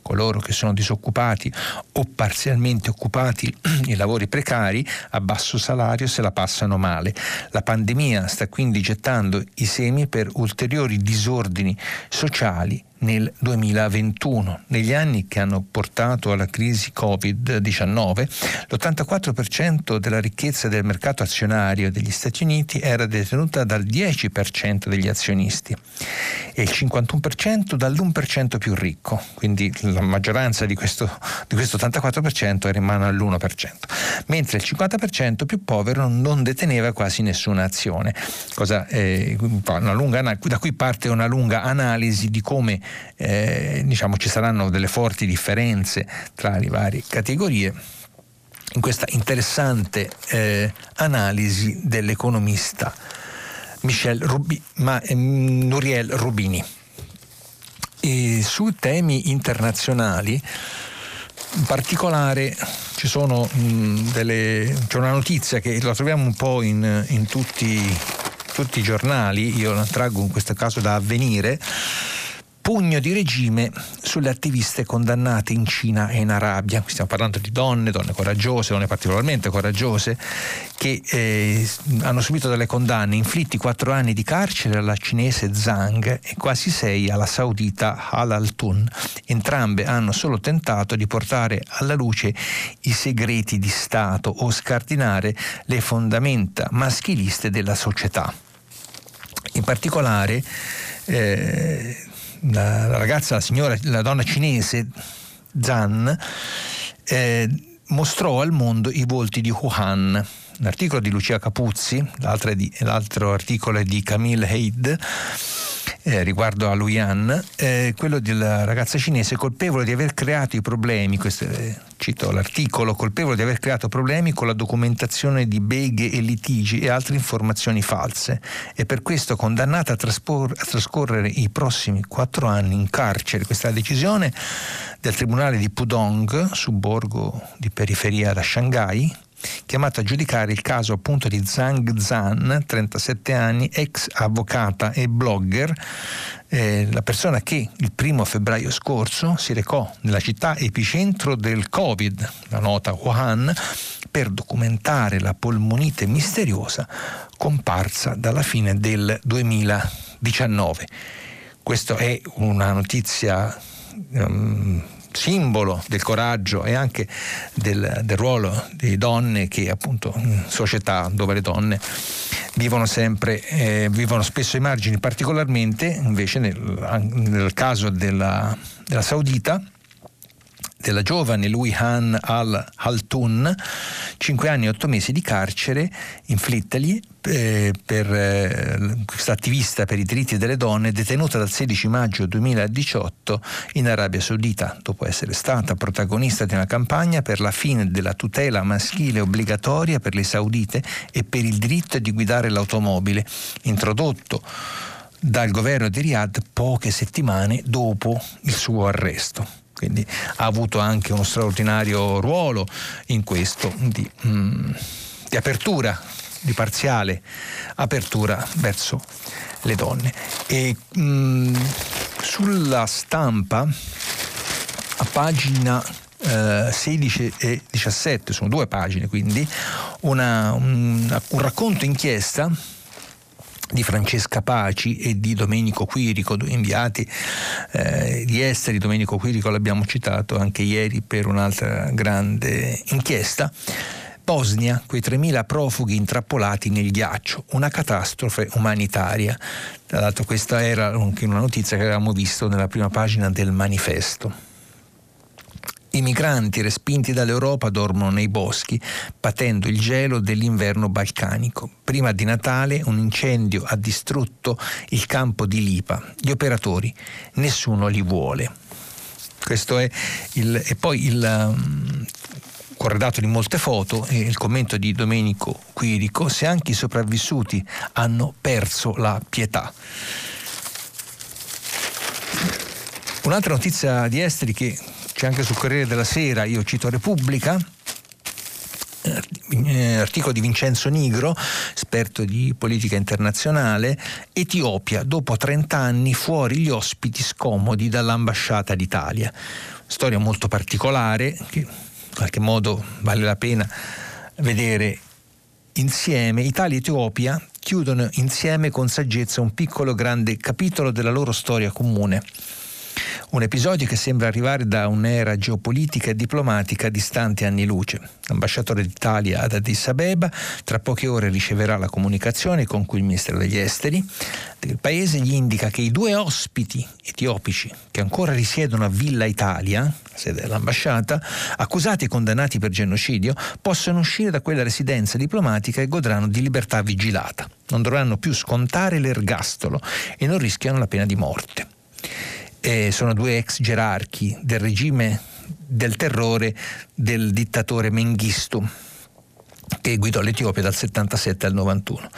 coloro che sono disoccupati o parzialmente occupati in lavori precari a basso salario se la passano male. La pandemia sta quindi gettando i semi per ulteriori disordini sociali nel 2021. Negli anni che hanno portato alla crisi Covid-19, l'84% della ricchezza del mercato azionario degli Stati Uniti era detenuta dal 10% degli azionisti e il 51% dall'1% più ricco, quindi la maggioranza di questo, di questo 84% era in mano all'1%, mentre il 50% più povero non deteneva quasi nessuna azione. Cosa, eh, da qui parte una lunga analisi di come eh, diciamo, ci saranno delle forti differenze tra le varie categorie. In questa interessante eh, analisi dell'economista Michel Rubi, ma, eh, Nuriel Rubini. E su temi internazionali, in particolare sono mh, delle, c'è una notizia che la troviamo un po' in, in tutti, tutti, i giornali, io la traggo in questo caso da avvenire, pugno di regime sulle attiviste condannate in Cina e in Arabia. Stiamo parlando di donne, donne coraggiose, donne particolarmente coraggiose, che eh, hanno subito delle condanne, inflitti quattro anni di carcere alla cinese Zhang e quasi sei alla saudita Halal Tun. Entrambe hanno solo tentato di portare alla luce i segreti di Stato o scardinare le fondamenta maschiliste della società. In particolare eh, la, la ragazza, la signora, la donna cinese Zhan, eh, mostrò al mondo i volti di Wuhan. L'articolo di Lucia Capuzzi, l'altro articolo è di Camille Haid, eh, riguardo a Luyan, eh, quello della ragazza cinese colpevole di aver creato i problemi, questo è, cito l'articolo, colpevole di aver creato problemi con la documentazione di beghe e litigi e altre informazioni false e per questo condannata a, traspor- a trascorrere i prossimi quattro anni in carcere. Questa è la decisione del Tribunale di Pudong, suborgo di periferia da Shanghai, chiamato a giudicare il caso appunto di Zhang Zhan, 37 anni, ex avvocata e blogger, eh, la persona che il primo febbraio scorso si recò nella città epicentro del Covid, la nota Wuhan, per documentare la polmonite misteriosa comparsa dalla fine del 2019. Questa è una notizia um, simbolo del coraggio e anche del, del, ruolo di donne che appunto in società dove le donne vivono sempre, eh, vivono spesso ai margini, particolarmente invece nel, nel caso della, della saudita della giovane Louis Han al-Haltun, 5 anni e 8 mesi di carcere inflittagli eh, per eh, questa attivista per i diritti delle donne detenuta dal 16 maggio 2018 in Arabia Saudita, dopo essere stata protagonista di una campagna per la fine della tutela maschile obbligatoria per le saudite e per il diritto di guidare l'automobile, introdotto dal governo di Riyadh poche settimane dopo il suo arresto quindi ha avuto anche uno straordinario ruolo in questo di, mm, di apertura, di parziale apertura verso le donne. E mm, sulla stampa a pagina eh, 16 e 17, sono due pagine quindi, una, un, un racconto inchiesta di Francesca Paci e di Domenico Quirico, due inviati eh, di esteri. Domenico Quirico l'abbiamo citato anche ieri per un'altra grande inchiesta. Bosnia, quei 3.000 profughi intrappolati nel ghiaccio, una catastrofe umanitaria. Tra l'altro questa era anche una notizia che avevamo visto nella prima pagina del manifesto. I migranti respinti dall'Europa dormono nei boschi, patendo il gelo dell'inverno balcanico. Prima di Natale un incendio ha distrutto il campo di Lipa. Gli operatori, nessuno li vuole. Questo è il, e poi il corredato di molte foto e il commento di Domenico Quirico, se anche i sopravvissuti hanno perso la pietà. Un'altra notizia di esteri che c'è anche sul Corriere della Sera, io cito Repubblica, eh, articolo di Vincenzo Nigro, esperto di politica internazionale, Etiopia, dopo 30 anni fuori gli ospiti scomodi dall'ambasciata d'Italia. Storia molto particolare che in qualche modo vale la pena vedere insieme. Italia e Etiopia chiudono insieme con saggezza un piccolo grande capitolo della loro storia comune Un episodio che sembra arrivare da un'era geopolitica e diplomatica distante anni luce. L'ambasciatore d'Italia ad Addis Abeba tra poche ore riceverà la comunicazione con cui il Ministero degli Esteri del paese gli indica che i due ospiti etiopici che ancora risiedono a Villa Italia, sede dell'ambasciata, accusati e condannati per genocidio, possono uscire da quella residenza diplomatica e godranno di libertà vigilata. Non dovranno più scontare l'ergastolo e non rischiano la pena di morte eh, sono due ex gerarchi del regime del terrore del dittatore Mengistu che guidò l'Etiopia dal 77 al 91.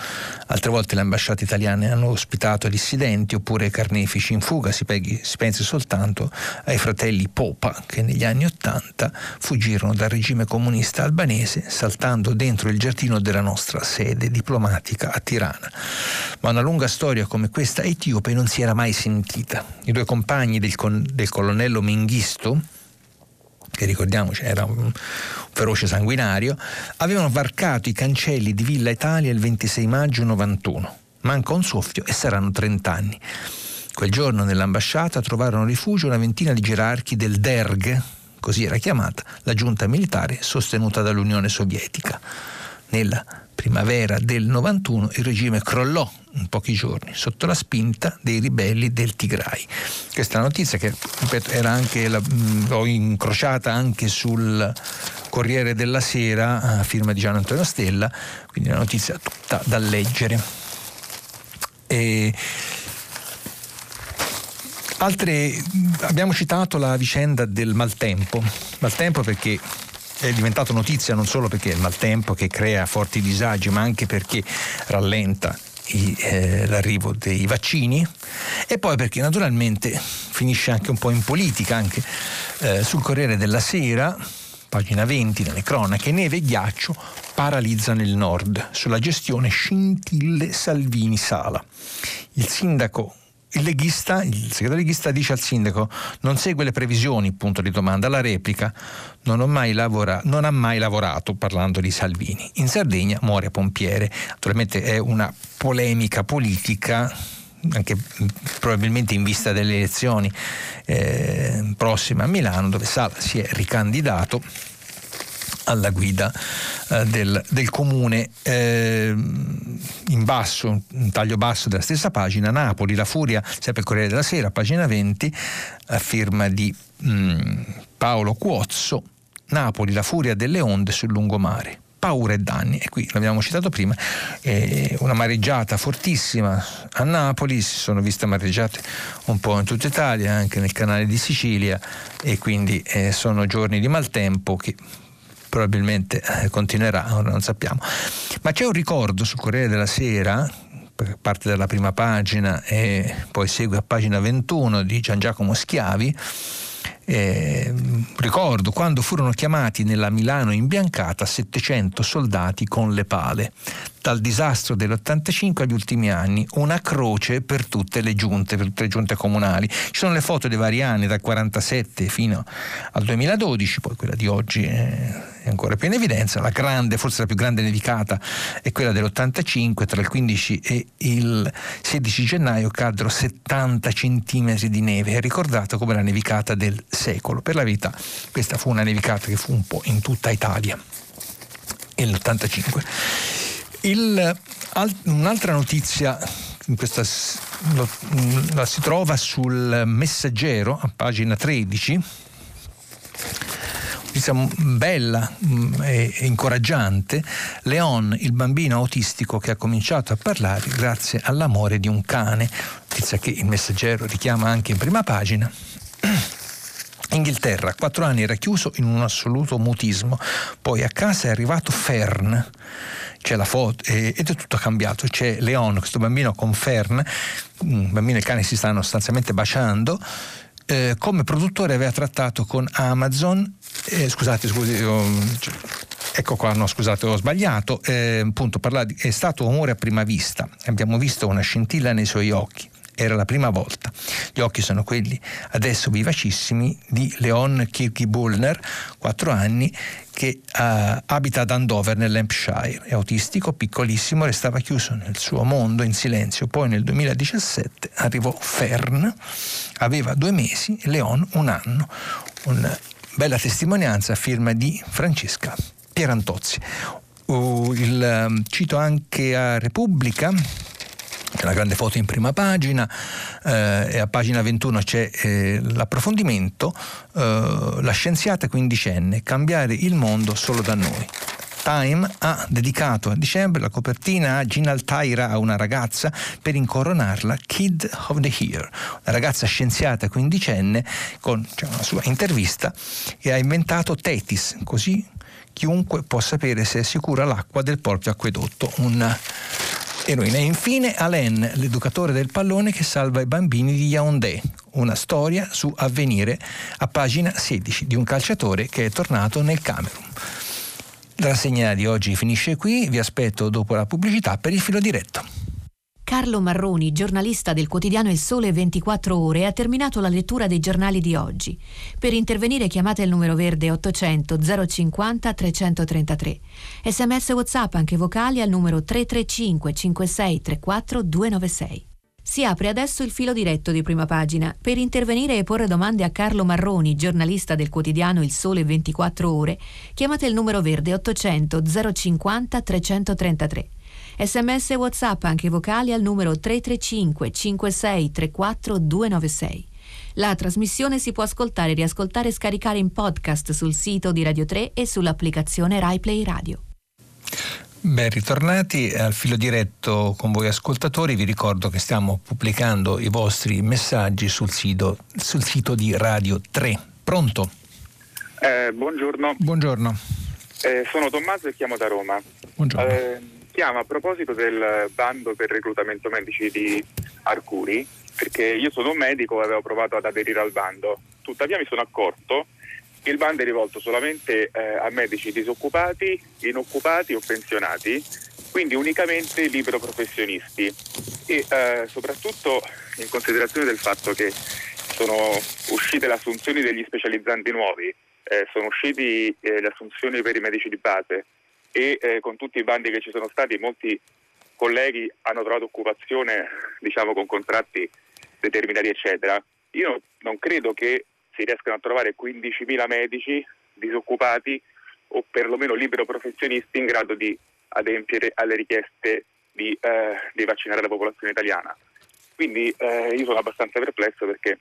Altre volte le ambasciate italiane hanno ospitato dissidenti oppure carnefici in fuga, si, peghi, si pensi soltanto ai fratelli Popa che negli anni 80 fuggirono dal regime comunista albanese saltando dentro il giardino della nostra sede diplomatica a Tirana. Ma una lunga storia come questa etiope non si era mai sentita. I due compagni del, con, del colonnello Mengistu, che ricordiamoci era un feroce sanguinario, avevano varcato i cancelli di Villa Italia il 26 maggio 91. Manca un soffio e saranno 30 anni. Quel giorno nell'ambasciata trovarono rifugio una ventina di gerarchi del DERG, così era chiamata, la giunta militare sostenuta dall'Unione Sovietica. Nella primavera del 91 il regime crollò in pochi giorni sotto la spinta dei ribelli del Tigray. Questa notizia che ripeto, era anche la, l'ho incrociata anche sul Corriere della Sera a firma di Gian Antonio Stella, quindi una notizia tutta da leggere. E altre, abbiamo citato la vicenda del maltempo, maltempo perché è diventato notizia non solo perché è il maltempo che crea forti disagi, ma anche perché rallenta i, eh, l'arrivo dei vaccini e poi perché naturalmente finisce anche un po' in politica, anche eh, sul Corriere della Sera, pagina 20 nelle cronache, neve e ghiaccio paralizzano il nord, sulla gestione scintille Salvini Sala. Il sindaco il leghista, il segretario leghista dice al sindaco non segue le previsioni, punto di domanda. La replica non, lavora, non, ha mai lavorato parlando di Salvini. In Sardegna muore pompiere. Naturalmente è una polemica politica anche probabilmente in vista delle elezioni eh, prossime a Milano dove Sala si è ricandidato alla guida eh, del, del, comune. Eh, in basso, un taglio basso della stessa pagina, Napoli, la furia, sempre Corriere della Sera, pagina 20, a firma di mh, mm, Paolo Cuozzo, Napoli, la furia delle onde sul lungomare paura e danni. E qui l'abbiamo citato prima, eh, una mareggiata fortissima a Napoli, si sono viste mareggiate un po' in tutta Italia, anche nel canale di Sicilia e quindi eh, sono giorni di maltempo che probabilmente eh, continuerà, ora non sappiamo. Ma c'è un ricordo sul Corriere della Sera, parte dalla prima pagina e poi segue a pagina 21 di Gian Giacomo Schiavi, eh, ricordo quando furono chiamati nella Milano imbiancata 700 soldati con le pale. Dal disastro dell'85 agli ultimi anni, una croce per tutte le giunte, per tutte le giunte comunali. Ci sono le foto dei vari anni, dal 47 fino al 2012, poi quella di oggi è ancora più in evidenza. La grande, forse la più grande nevicata, è quella dell'85, tra il 15 e il 16 gennaio caddero 70 centimetri di neve, è ricordata come la nevicata del secolo. Per la verità, questa fu una nevicata che fu un po' in tutta Italia, nell'85. Il, al, un'altra notizia questa lo, la si trova sul messaggero a pagina 13 notizia bella e incoraggiante, Leon, il bambino autistico che ha cominciato a parlare grazie all'amore di un cane, notizia che il messaggero richiama anche in prima pagina. Inghilterra, quattro anni era chiuso in un assoluto mutismo, poi a casa è arrivato Fern, c'è la foto ed è tutto cambiato, c'è Leon, questo bambino con Fern, un bambino e il cane si stanno sostanzialmente baciando, eh, come produttore aveva trattato con Amazon, eh, scusate, scusi, oh, ecco qua, no scusate, ho sbagliato, eh, appunto, di, è stato amore a prima vista, abbiamo visto una scintilla nei suoi occhi, Era la prima volta. Gli occhi sono quelli adesso vivacissimi di Leon Kirky-Bullner, 4 anni, che uh, abita ad Andover nell'Hampshire. È autistico, piccolissimo, restava chiuso nel suo mondo in silenzio. Poi nel 2017 arrivò Fern, aveva due mesi Leon un anno. Una bella testimonianza a firma di Francesca Pierantozzi. Uh, il, um, cito anche a Repubblica una grande foto in prima pagina eh, e a pagina 21 c'è eh, l'approfondimento, eh, la scienziata quindicenne, cambiare il mondo solo da noi. Time ha dedicato a dicembre la copertina a Gina Altaira, a una ragazza, per incoronarla Kid of the Year, una ragazza scienziata quindicenne con cioè, una sua intervista e ha inventato Tetis, così chiunque può sapere se è sicura l'acqua del proprio acquedotto. Un eroina. E infine Alain, l'educatore del pallone che salva i bambini di Yaoundé, una storia su avvenire a pagina 16 di un calciatore che è tornato nel Camerun. La rassegna di oggi finisce qui, vi aspetto dopo la pubblicità per il filo diretto. Carlo Marroni, giornalista del quotidiano Il Sole 24 Ore, ha terminato la lettura dei giornali di oggi. Per intervenire chiamate il numero verde 800 050 333. Sms WhatsApp anche vocali al numero 335 56 34 296. Si apre adesso il filo diretto di prima pagina. Per intervenire e porre domande a Carlo Marroni, giornalista del quotidiano Il Sole 24 Ore, chiamate il numero verde 800 050 333. Sms e WhatsApp anche vocali al numero 335 5634 296. La trasmissione si può ascoltare, riascoltare e scaricare in podcast sul sito di Radio 3 e sull'applicazione RaiPlay Radio. Ben ritornati al filo diretto con voi ascoltatori, vi ricordo che stiamo pubblicando i vostri messaggi sul sito, sul sito di Radio 3. Pronto? Eh, buongiorno. Buongiorno. Eh, sono Tommaso e chiamo da Roma. Buongiorno. Eh, chiamo a proposito del bando per reclutamento medici di Arcuri, perché io sono un medico e avevo provato ad aderire al bando. Tuttavia mi sono accorto che il bando è rivolto solamente eh, a medici disoccupati, inoccupati o pensionati, quindi unicamente libero professionisti e eh, soprattutto in considerazione del fatto che sono uscite le assunzioni degli specializzanti nuovi, eh, sono uscite eh, le assunzioni per i medici di base, e eh, con tutti i bandi che ci sono stati molti colleghi hanno trovato occupazione diciamo, con contratti determinati eccetera. Io non credo che si riescano a trovare 15.000 medici disoccupati o perlomeno libero professionisti in grado di adempiere alle richieste di, eh, di vaccinare la popolazione italiana. Quindi eh, io sono abbastanza perplesso perché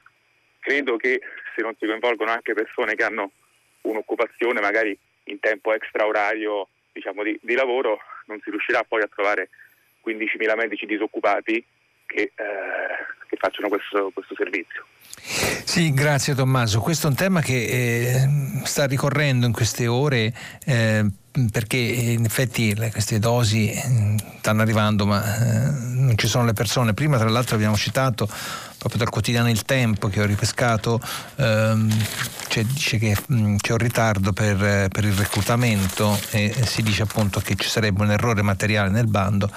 credo che se non si coinvolgono anche persone che hanno un'occupazione magari in tempo extraorario diciamo, di, di, lavoro non si riuscirà poi a trovare 15.000 medici disoccupati che, eh, che facciano questo, questo, servizio. Sì, grazie Tommaso. Questo è un tema che eh, sta ricorrendo in queste ore. Eh, perché in effetti queste dosi eh, stanno arrivando ma eh, non ci sono le persone. Prima tra l'altro abbiamo citato proprio dal quotidiano Il Tempo che ho ripescato, cioè, dice che mm, c'è un ritardo per, per il reclutamento e si dice appunto che ci sarebbe un errore materiale nel bando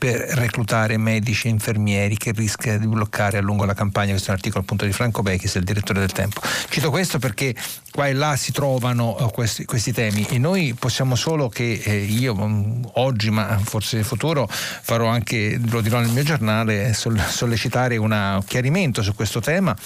per reclutare medici e infermieri che rischia di bloccare a lungo la campagna. Questo è un articolo appunto di Franco Bechis, il direttore del Tempo. Cito questo perché qua e là si trovano uh, questi, questi, temi e noi possiamo solo che eh, io um, oggi, ma forse in futuro, farò anche, lo dirò nel mio giornale, sollecitare un chiarimento su questo tema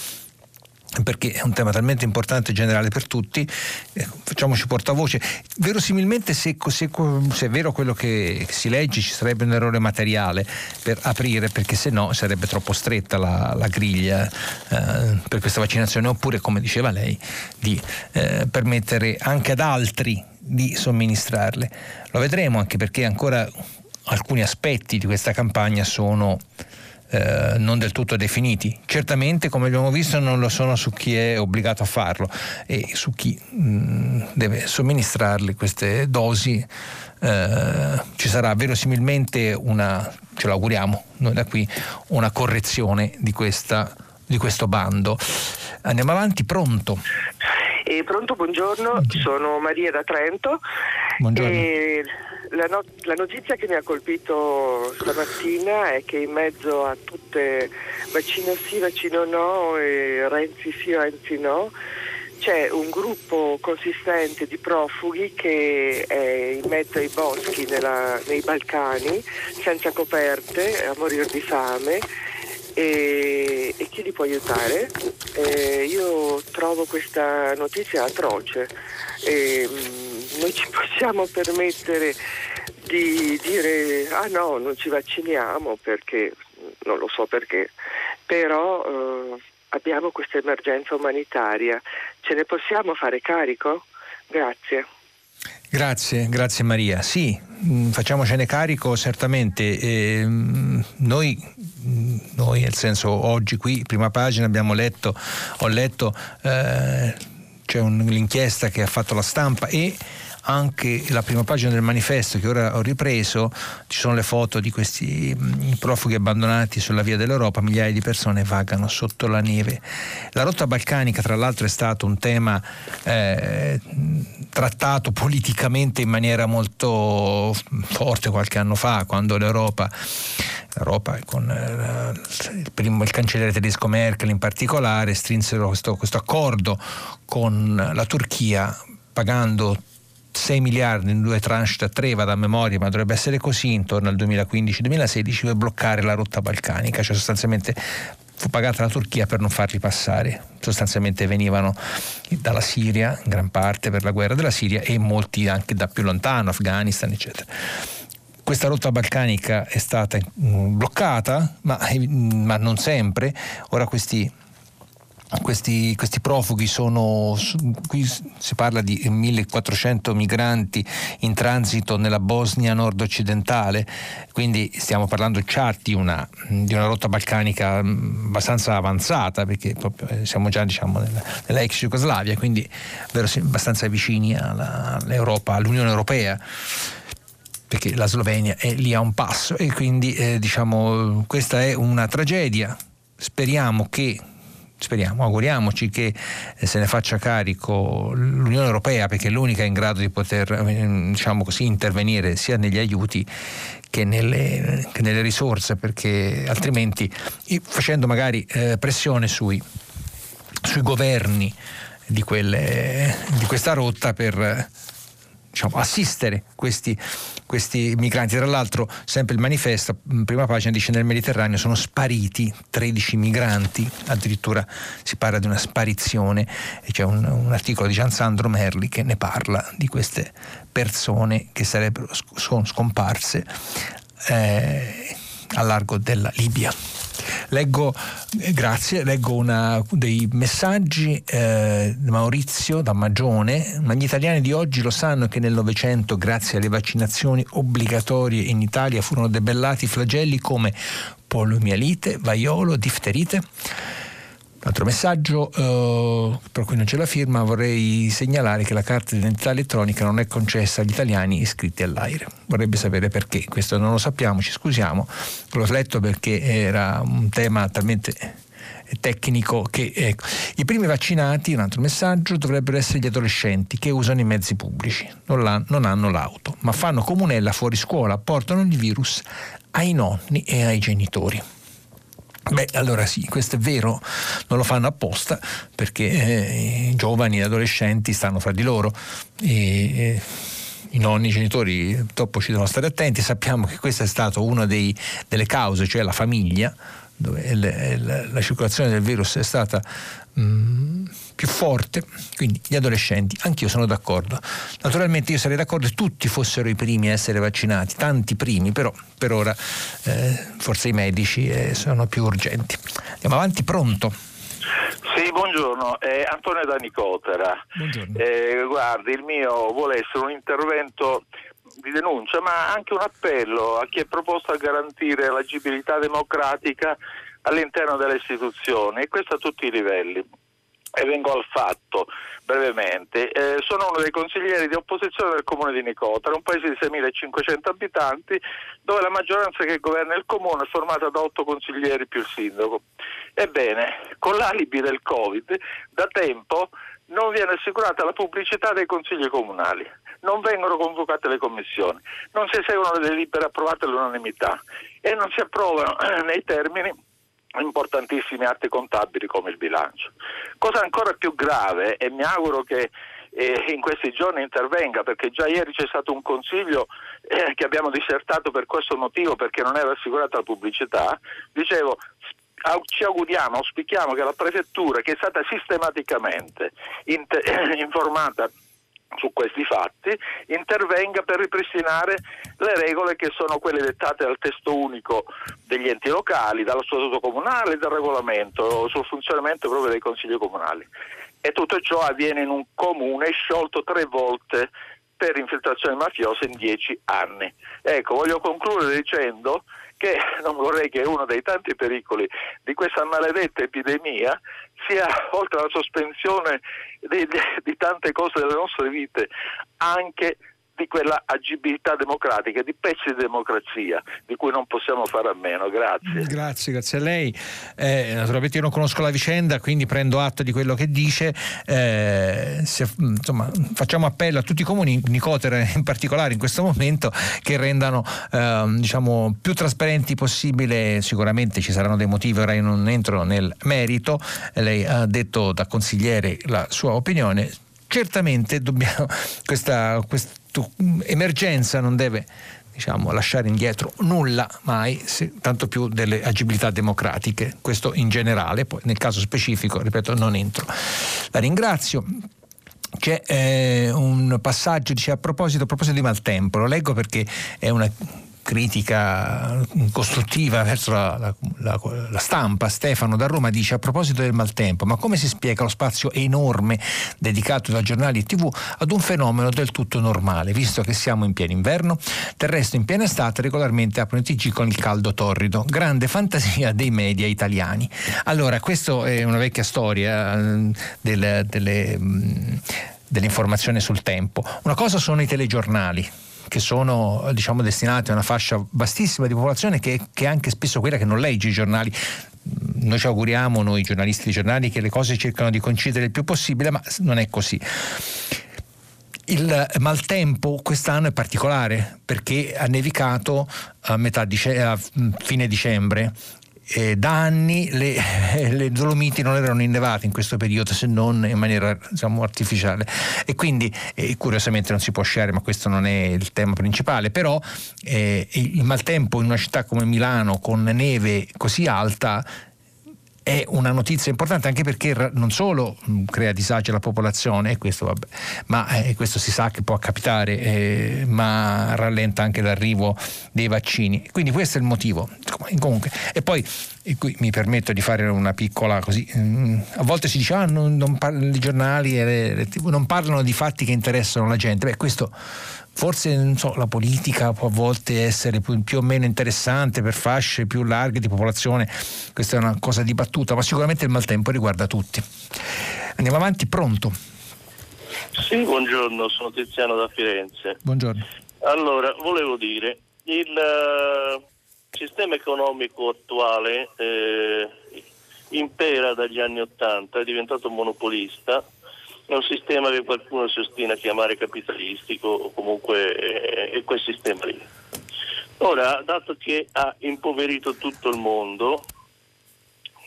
perché è un tema talmente importante e generale per tutti, eh, facciamoci portavoce. Verosimilmente se, se, se, è vero quello che si legge ci sarebbe un errore materiale per aprire, perché se no sarebbe troppo stretta la, la griglia eh, per questa vaccinazione, oppure come diceva lei, di eh, permettere anche ad altri di somministrarle. Lo vedremo anche perché ancora alcuni aspetti di questa campagna sono eh, non del tutto definiti. Certamente, come abbiamo visto, non lo sono su chi è obbligato a farlo e su chi mh, mm, deve somministrarli queste dosi. Eh, ci sarà verosimilmente una, ce l'auguriamo noi da qui, una correzione di, questa, di questo bando. Andiamo avanti, pronto. Eh, pronto, buongiorno, sono Maria da Trento. La, no- la, notizia che mi ha colpito stamattina è che in mezzo a tutte vaccino sì, vaccino no, e Renzi sì, Renzi no, c'è un gruppo consistente di profughi che è in mezzo ai boschi nella, nei Balcani, senza coperte, a morire di fame. E, e chi li può aiutare? Eh, io trovo questa notizia atroce. E, mh, noi ci possiamo permettere di dire ah no, non ci vacciniamo perché, non lo so perché, però eh, abbiamo questa emergenza umanitaria, ce ne possiamo fare carico? Grazie. Grazie, grazie Maria. Sì, mm, facciamocene carico certamente. Eh, noi, mm, noi, nel senso, oggi qui, prima pagina, abbiamo letto, ho letto, eh, c'è un, l'inchiesta che ha fatto la stampa e anche la prima pagina del manifesto che ora ho ripreso, ci sono le foto di questi mm, profughi abbandonati sulla via dell'Europa, migliaia di persone vagano sotto la neve. La rotta balcanica tra l'altro è stato un tema eh, trattato politicamente in maniera molto forte qualche anno fa, quando l'Europa l'Europa con eh, il, primo, il, cancelliere tedesco Merkel in particolare strinsero questo, questo accordo con la Turchia pagando 6 miliardi in due tranche da tre, vado a memoria, ma dovrebbe essere così intorno al 2015-2016 per bloccare la rotta balcanica, cioè sostanzialmente fu pagata la Turchia per non farli passare. Sostanzialmente venivano dalla Siria, in gran parte per la guerra della Siria, e molti anche da più lontano, Afghanistan, eccetera. Questa rotta balcanica è stata bloccata, ma, ma non sempre. Ora questi questi, questi, profughi sono, qui si parla di 1400 migranti in transito nella Bosnia nord-occidentale, quindi stiamo parlando già di una, di una rotta balcanica mm, abbastanza avanzata, perché eh, siamo già diciamo, nella, nella, ex Jugoslavia, quindi abbastanza vicini alla, all'Europa, all'Unione Europea perché la Slovenia è lì a un passo e quindi eh, diciamo questa è una tragedia. Speriamo che speriamo, auguriamoci che eh, se ne faccia carico l'Unione Europea perché è l'unica in grado di poter eh, diciamo così, intervenire sia negli aiuti che nelle, che nelle risorse perché altrimenti facendo magari eh, pressione sui, sui governi di, quelle, di, questa rotta per diciamo, assistere questi, questi migranti. Tra l'altro, sempre il manifesto, prima pagina, dice nel Mediterraneo sono spariti 13 migranti, addirittura si parla di una sparizione e c'è un, un articolo di Giansandro Merli che ne parla di queste persone che sarebbero scomparse eh, a largo della Libia. Leggo, eh, grazie, leggo una, dei messaggi eh, Maurizio da Magione, ma gli italiani di oggi lo sanno che nel Novecento, grazie alle vaccinazioni obbligatorie in Italia, furono debellati flagelli come poliomielite, vaiolo, difterite. Altro messaggio, eh, per cui non c'è la firma, vorrei segnalare che la carta di identità elettronica non è concessa agli italiani iscritti all'AIRE. Vorrebbe sapere perché, questo non lo sappiamo, ci scusiamo, l'ho letto perché era un tema talmente tecnico che ecco. i primi vaccinati, un altro messaggio, dovrebbero essere gli adolescenti che usano i mezzi pubblici, non, non hanno l'auto, ma fanno comunella fuori scuola, portano il virus ai nonni e ai genitori. Beh, allora sì, questo è vero, non lo fanno apposta perché eh, i giovani, gli adolescenti stanno fra di loro e, e i nonni, i genitori purtroppo ci devono stare attenti, sappiamo che questa è stata una dei, delle cause, cioè la famiglia, dove il, il, la circolazione del virus è stata mh, più forte, quindi gli adolescenti, anch'io sono d'accordo. Naturalmente io sarei d'accordo se tutti fossero i primi a essere vaccinati, tanti primi, però per ora eh, forse i medici eh, sono più urgenti. Andiamo avanti, pronto? Sì, buongiorno, eh, Antonio da Nicotera. Buongiorno. Eh, guardi, il mio vuole essere un intervento di denuncia, ma anche un appello a chi è proposto a garantire l'agibilità democratica all'interno delle istituzioni, e questo a tutti i livelli. E vengo al fatto brevemente. Eh, sono uno dei consiglieri di opposizione del comune di Nicotera, un paese di 6.500 abitanti, dove la maggioranza che governa il comune è formata da otto consiglieri più il sindaco. Ebbene, con l'alibi del Covid, da tempo non viene assicurata la pubblicità dei consigli comunali non vengono convocate le commissioni, non si eseguono le delibere approvate all'unanimità e non si approvano nei termini importantissimi atti contabili come il bilancio. Cosa ancora più grave, e mi auguro che eh, in questi giorni intervenga, perché già ieri c'è stato un consiglio eh, che abbiamo disertato per questo motivo, perché non era assicurata la pubblicità, dicevo ci auguriamo, auspichiamo che la prefettura che è stata sistematicamente informata su questi fatti intervenga per ripristinare le regole che sono quelle dettate dal testo unico degli enti locali, dallo statuto comunale dal regolamento sul funzionamento proprio dei consigli comunali. E tutto ciò avviene in un comune sciolto tre volte per infiltrazione mafiosa in dieci anni. Ecco, voglio concludere dicendo che non vorrei che uno dei tanti pericoli di questa maledetta epidemia sia, oltre alla sospensione di, di, di tante cose delle nostre vite, anche di quella agibilità democratica, di pezzi di democrazia di cui non possiamo fare a meno. Grazie. Grazie, grazie a lei. Eh, naturalmente io non conosco la vicenda, quindi prendo atto di quello che dice. Eh, se, insomma, facciamo appello a tutti i comuni, Nicotera in particolare in questo momento, che rendano eh, diciamo, più trasparenti possibile. Sicuramente ci saranno dei motivi, ora io non entro nel merito. Lei ha detto da consigliere la sua opinione. Certamente dobbiamo, questa, questa emergenza non deve diciamo, lasciare indietro nulla mai, se, tanto più delle agibilità democratiche, questo in generale, poi nel caso specifico, ripeto, non entro. La ringrazio. C'è eh, un passaggio dice, a, proposito, a proposito di maltempo, lo leggo perché è una critica costruttiva verso la, la, la, la, stampa, Stefano da Roma dice a proposito del maltempo, ma come si spiega lo spazio enorme dedicato da giornali e tv ad un fenomeno del tutto normale, visto che siamo in pieno inverno? Del resto in piena estate regolarmente aprono i TG con il caldo torrido, grande fantasia dei media italiani. Allora, questa è una vecchia storia eh, del, delle, mm, dell'informazione sul tempo. Una cosa sono i telegiornali, che sono diciamo, destinati a una fascia vastissima di popolazione che, che è anche spesso quella che non legge i giornali noi ci auguriamo, noi giornalisti di giornali, che le cose cercano di coincidere il più possibile, ma non è così. Il maltempo quest'anno è particolare perché ha nevicato a, dice- a fine dicembre eh, da anni le, le, Dolomiti non erano innevate in questo periodo se non in maniera diciamo, artificiale. E quindi eh, curiosamente non si può sciare ma questo non è il tema principale. Però eh, il maltempo in una città come Milano con neve così alta è una notizia importante anche perché non solo mm, crea disagi alla popolazione, questo, vabbè, ma eh, questo si sa che può capitare, eh, ma rallenta anche l'arrivo dei vaccini. Quindi questo è il motivo. Comunque, e poi e qui mi permetto di fare una piccola così. Mm, a volte si dice ah, non, non par- i giornali e non parlano di fatti che interessano la gente. Beh, questo forse so, la politica può a volte essere più, più, o meno interessante per fasce più larghe di popolazione, questa è una cosa dibattuta, ma sicuramente il maltempo riguarda tutti. Andiamo avanti, pronto? Sì, buongiorno, sono Tiziano da Firenze. Buongiorno. Allora, volevo dire, il uh, sistema economico attuale eh, impera dagli anni Ottanta, è diventato monopolista è un sistema che qualcuno si ostina a chiamare capitalistico o comunque è, è quel sistema lì. Ora, dato che ha impoverito tutto il mondo,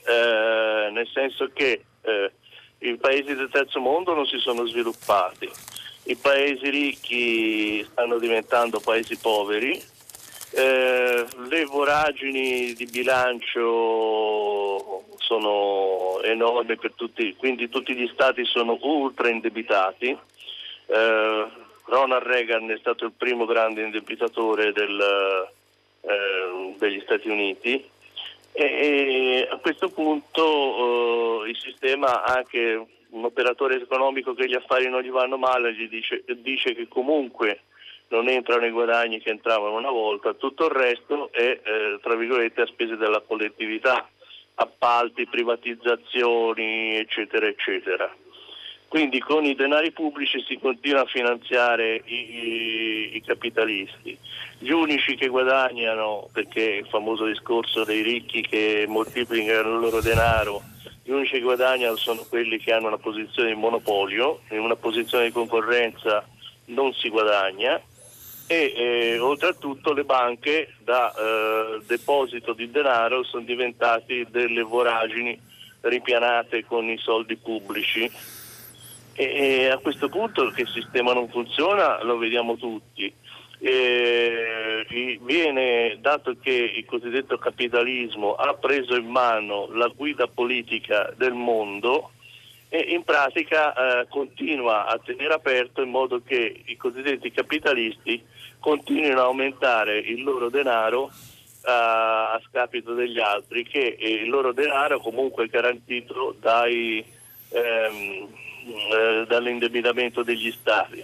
eh, nel senso che eh, i paesi del terzo mondo non si sono sviluppati, i paesi ricchi stanno diventando paesi poveri, eh, le voragini di bilancio sono enormi per tutti, quindi tutti gli stati sono ultra indebitati. Eh, Ronald Reagan è stato il primo grande indebitatore del, eh, degli Stati Uniti e, a questo punto eh, il sistema anche un operatore economico che gli affari non gli vanno male gli dice, dice che comunque non entrano i guadagni che entravano una volta, tutto il resto è eh, tra virgolette a spese della collettività appalti, privatizzazioni, eccetera, eccetera. Quindi con i denari pubblici si continua a finanziare i, i, i, capitalisti. Gli unici che guadagnano, perché il famoso discorso dei ricchi che moltiplicano il loro denaro, gli unici che guadagnano sono quelli che hanno una posizione di monopolio, in una posizione di concorrenza non si guadagna e eh, oltretutto le banche da eh, deposito di denaro sono diventate delle voragini ripianate con i soldi pubblici e, e a questo punto che il sistema non funziona lo vediamo tutti. E viene dato che il cosiddetto capitalismo ha preso in mano la guida politica del mondo e in pratica eh, continua a tenere aperto in modo che i cosiddetti capitalisti continuino a aumentare il loro denaro uh, a scapito degli altri, che il loro denaro comunque è garantito dai, ehm, eh, dall'indebitamento degli stati.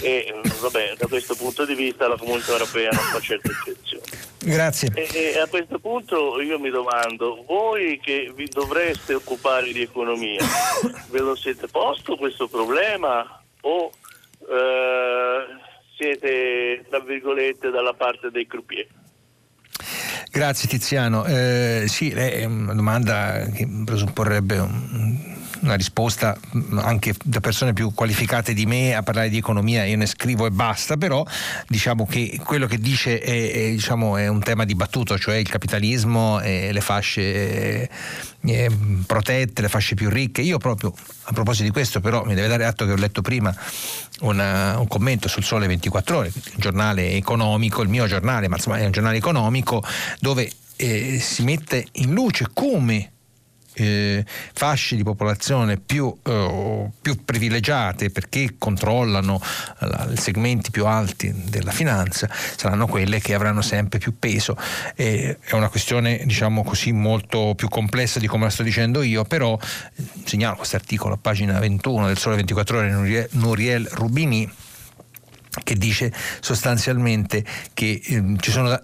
E vabbè, da questo punto di vista la comunità europea non fa certe eccezioni. Grazie. E, a questo punto io mi domando, voi che vi dovreste occupare di economia, ve lo siete posto questo problema o eh, siete, tra virgolette, dalla parte dei croupier. Grazie Tiziano. Eh, sì, è una domanda che presupporrebbe un, una risposta anche da persone più qualificate di me a parlare di economia, io ne scrivo e basta, però diciamo che quello che dice è, è, diciamo, è un tema dibattuto, cioè il capitalismo e le fasce eh, protette, le fasce più ricche. Io proprio a proposito di questo però mi deve dare atto che ho letto prima una, un commento sul Sole 24 Ore, un giornale economico, il mio giornale, ma insomma è un giornale economico dove eh, si mette in luce come eh, fasce di popolazione più, eh, più, privilegiate perché controllano i segmenti più alti della finanza saranno quelle che avranno sempre più peso. Eh, è una questione diciamo così molto più complessa di come la sto dicendo io, però eh, segnalo questo articolo a pagina 21 del Sole 24 ore Nuriel, Nuriel Rubini che dice sostanzialmente che eh, ci sono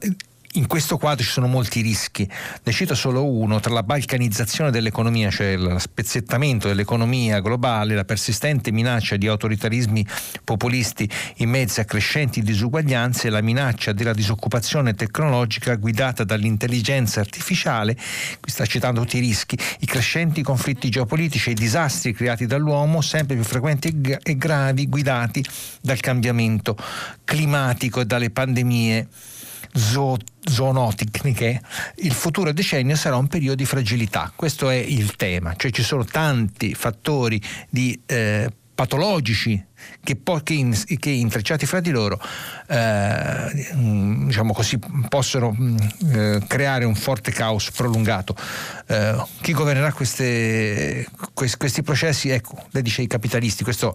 in questo quadro ci sono molti rischi, ne cito solo uno, tra la balcanizzazione dell'economia, cioè lo spezzettamento dell'economia globale, la persistente minaccia di autoritarismi populisti in mezzo a crescenti disuguaglianze la minaccia della disoccupazione tecnologica guidata dall'intelligenza artificiale, qui sta citando tutti i rischi, i crescenti conflitti geopolitici e i disastri creati dall'uomo, sempre più frequenti e gravi, guidati dal cambiamento climatico e dalle pandemie zo- zoonotecniche, il futuro decennio sarà un periodo di fragilità. Questo è il tema, cioè ci sono tanti fattori di eh, patologici che, po- che, in- che, intrecciati fra di loro eh, diciamo così, possono mm, eh, creare un forte caos prolungato. Eh, chi governerà queste, questi, questi processi? Ecco, lei dice i capitalisti, questo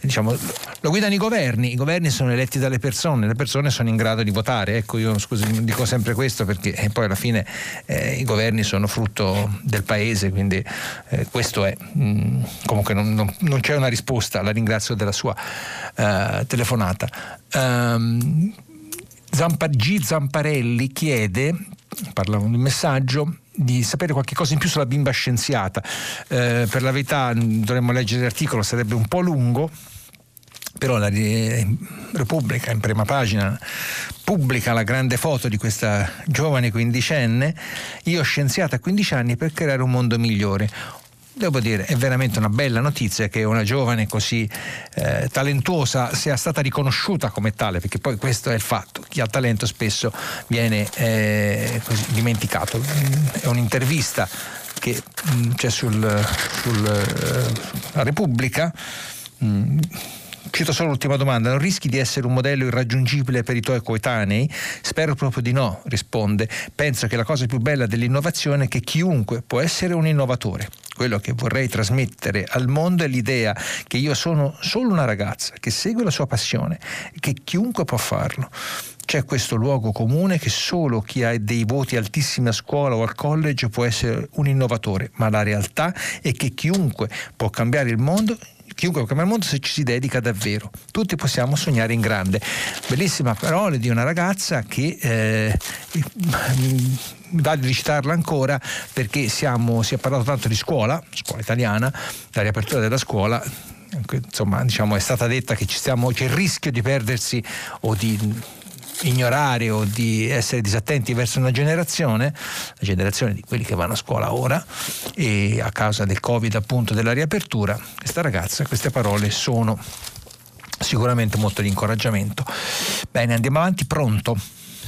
diciamo, lo guidano i governi, i governi sono eletti dalle persone, le persone sono in grado di votare. Ecco, io scusi, dico sempre questo perché eh, poi alla fine eh, i governi sono frutto del paese, quindi eh, questo è. Mm, comunque non, non, non c'è una risposta, la ringrazio della sua sua eh, telefonata. Um, Zampa, G. Zamparelli chiede, parla un messaggio, di sapere qualche cosa in più sulla bimba scienziata. Eh, per la verità dovremmo leggere l'articolo, sarebbe un po' lungo, però la Repubblica in prima pagina pubblica la grande foto di questa giovane quindicenne, io scienziata a 15 anni per creare un mondo migliore devo dire, è veramente una bella notizia che una giovane così eh, talentuosa sia stata riconosciuta come tale, perché poi questo è il fatto, chi ha talento spesso viene eh, dimenticato. È un'intervista che mh, mm, c'è sul, sul uh, Repubblica. Mh, Cito solo l'ultima domanda, non rischi di essere un modello irraggiungibile per i tuoi coetanei? Spero proprio di no, risponde. Penso che la cosa più bella dell'innovazione è che chiunque può essere un innovatore. Quello che vorrei trasmettere al mondo è l'idea che io sono solo una ragazza che segue la sua passione e che chiunque può farlo. C'è questo luogo comune che solo chi ha dei voti altissimi a scuola o al college può essere un innovatore, ma la realtà è che chiunque può cambiare il mondo chiunque può cambiare il mondo se ci si dedica davvero. Tutti possiamo sognare in grande. Bellissima parola di una ragazza che eh, vale ricitarla ancora perché siamo, si è parlato tanto di scuola, scuola italiana, la riapertura della scuola insomma diciamo è stata detta che ci stiamo, c'è il rischio di perdersi o di ignorare o di essere disattenti verso una generazione, la generazione di quelli che vanno a scuola ora e a causa del covid appunto della riapertura, questa ragazza, queste parole sono sicuramente molto di incoraggiamento. Bene, andiamo avanti, pronto?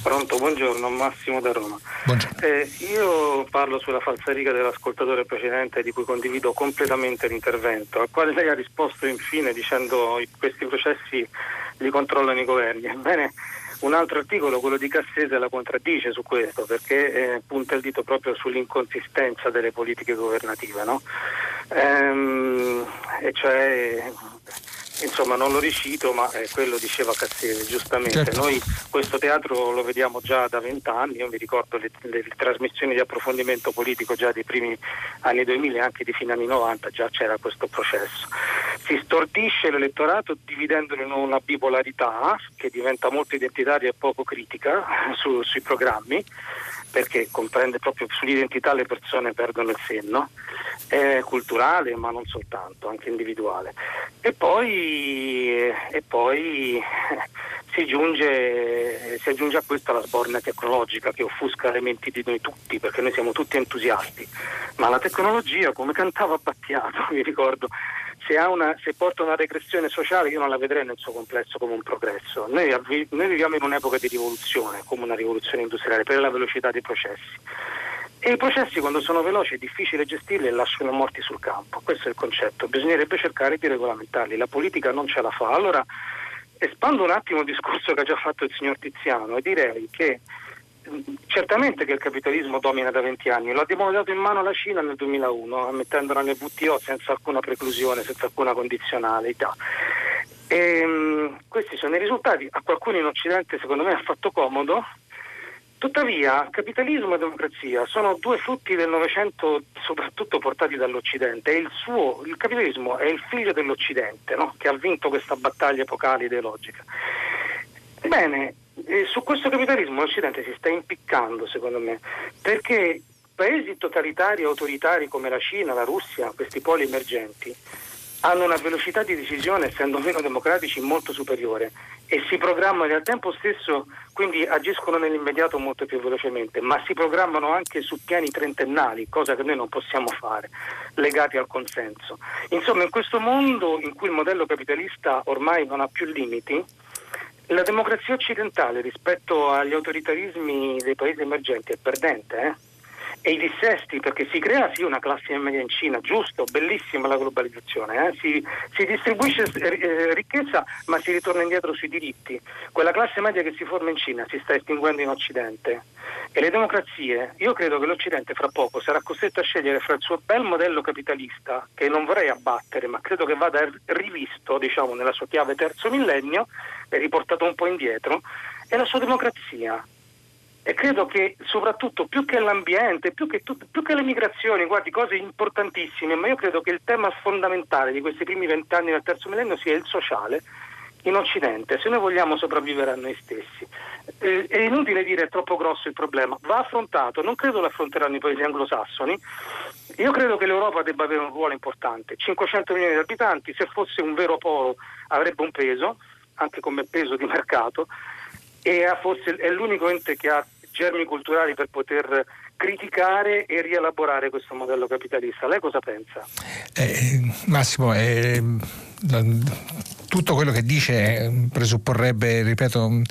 Pronto, buongiorno, Massimo da Roma. Buongiorno. Eh, io parlo sulla falsariga dell'ascoltatore precedente di cui condivido completamente l'intervento, al quale lei ha risposto infine dicendo che questi processi li controllano i governi. Ebbene, un altro articolo, quello di Cassese, la contraddice su questo perché eh, punta il dito proprio sull'inconsistenza delle politiche governative, no? ehm, e cioè insomma non lo ricito ma eh, quello diceva Cassese giustamente. Certo. noi questo teatro lo vediamo già da vent'anni io mi ricordo le, le, le, trasmissioni di approfondimento politico già dei primi anni 2000 e anche di fine anni 90 già c'era questo processo. Si stordisce l'elettorato dividendolo in una bipolarità che diventa molto identitaria e poco critica su, sui programmi perché comprende proprio sull'identità le persone perdono il senno, è culturale ma non soltanto, anche individuale. E poi, e poi si, giunge, si, aggiunge a questo la sbornia tecnologica che offusca le menti di noi tutti, perché noi siamo tutti entusiasti, ma la tecnologia, come cantava Battiato, mi ricordo, se, una, se, porta una regressione sociale io non la vedrei nel suo complesso come un progresso. Noi, noi viviamo in un'epoca di rivoluzione, come una rivoluzione industriale, per la velocità dei processi. E i processi quando sono veloci è difficile gestirli e lasciano morti sul campo. Questo è il concetto. Bisognerebbe cercare di regolamentarli. La politica non ce la fa. Allora espando un attimo il discorso che ha già fatto il signor Tiziano e direi che certamente che il capitalismo domina da 20 anni, lo abbiamo dato in mano alla Cina nel 2001, ammettendola nel WTO senza alcuna preclusione, senza alcuna condizionalità. E, um, questi sono i risultati, a qualcuno in Occidente secondo me ha fatto comodo, tuttavia capitalismo e democrazia sono due frutti del Novecento soprattutto portati dall'Occidente il, suo, il capitalismo è il figlio dell'Occidente no? che ha vinto questa battaglia epocale ideologica. Bene, e su questo capitalismo l'Occidente si sta impiccando, secondo me, perché paesi totalitari e autoritari come la Cina, la Russia, questi poli emergenti, hanno una velocità di decisione, essendo meno democratici, molto superiore e si programmano al tempo stesso, quindi agiscono nell'immediato molto più velocemente, ma si programmano anche su piani trentennali, cosa che noi non possiamo fare, legati al consenso. Insomma, in questo mondo in cui il modello capitalista ormai non ha più limiti, la democrazia occidentale rispetto agli autoritarismi dei paesi emergenti è perdente, eh? E i dissesti, perché si crea sì una classe media in Cina, giusto, bellissima la globalizzazione, eh? si, si, distribuisce eh, ricchezza ma si ritorna indietro sui diritti. Quella classe media che si forma in Cina si sta estinguendo in Occidente e le democrazie, io credo che l'Occidente fra poco sarà costretto a scegliere fra il suo bel modello capitalista, che non vorrei abbattere, ma credo che vada rivisto diciamo, nella sua chiave terzo millennio e riportato un po' indietro, e la sua democrazia e credo che soprattutto più che l'ambiente, più che, tut- più che, le migrazioni, guardi, cose importantissime, ma io credo che il tema fondamentale di questi primi vent'anni del terzo millennio sia il sociale in Occidente, se noi vogliamo sopravvivere a noi stessi. Eh, è inutile dire è troppo grosso il problema, va affrontato, non credo lo affronteranno i paesi anglosassoni, io credo che l'Europa debba avere un ruolo importante, 500 milioni di abitanti, se fosse un vero polo avrebbe un peso, anche come peso di mercato, e forse è l'unico ente che ha germi culturali per poter criticare e rielaborare questo modello capitalista. Lei cosa pensa? Eh, Massimo, eh, tutto quello che dice presupporrebbe, ripeto,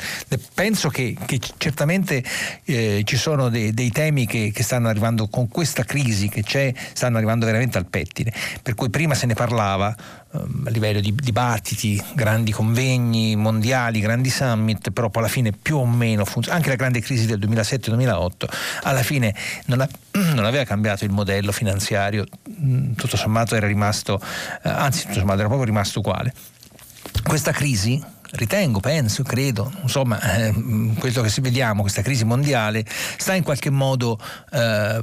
penso che, che certamente eh, ci sono dei, dei temi che, che, stanno arrivando con questa crisi che c'è, stanno arrivando veramente al pettine. Per cui prima se ne parlava ehm, a livello di dibattiti, grandi convegni mondiali, grandi summit, però poi alla fine più o meno funziona. Anche la grande crisi del 2007-2008 alla fine non, ha, non, aveva cambiato il modello finanziario, mm, tutto sommato era rimasto, eh, anzi tutto sommato era proprio rimasto uguale. Questa crisi ritengo, penso, credo, insomma, eh, quello che vediamo, questa crisi mondiale, sta in qualche modo eh,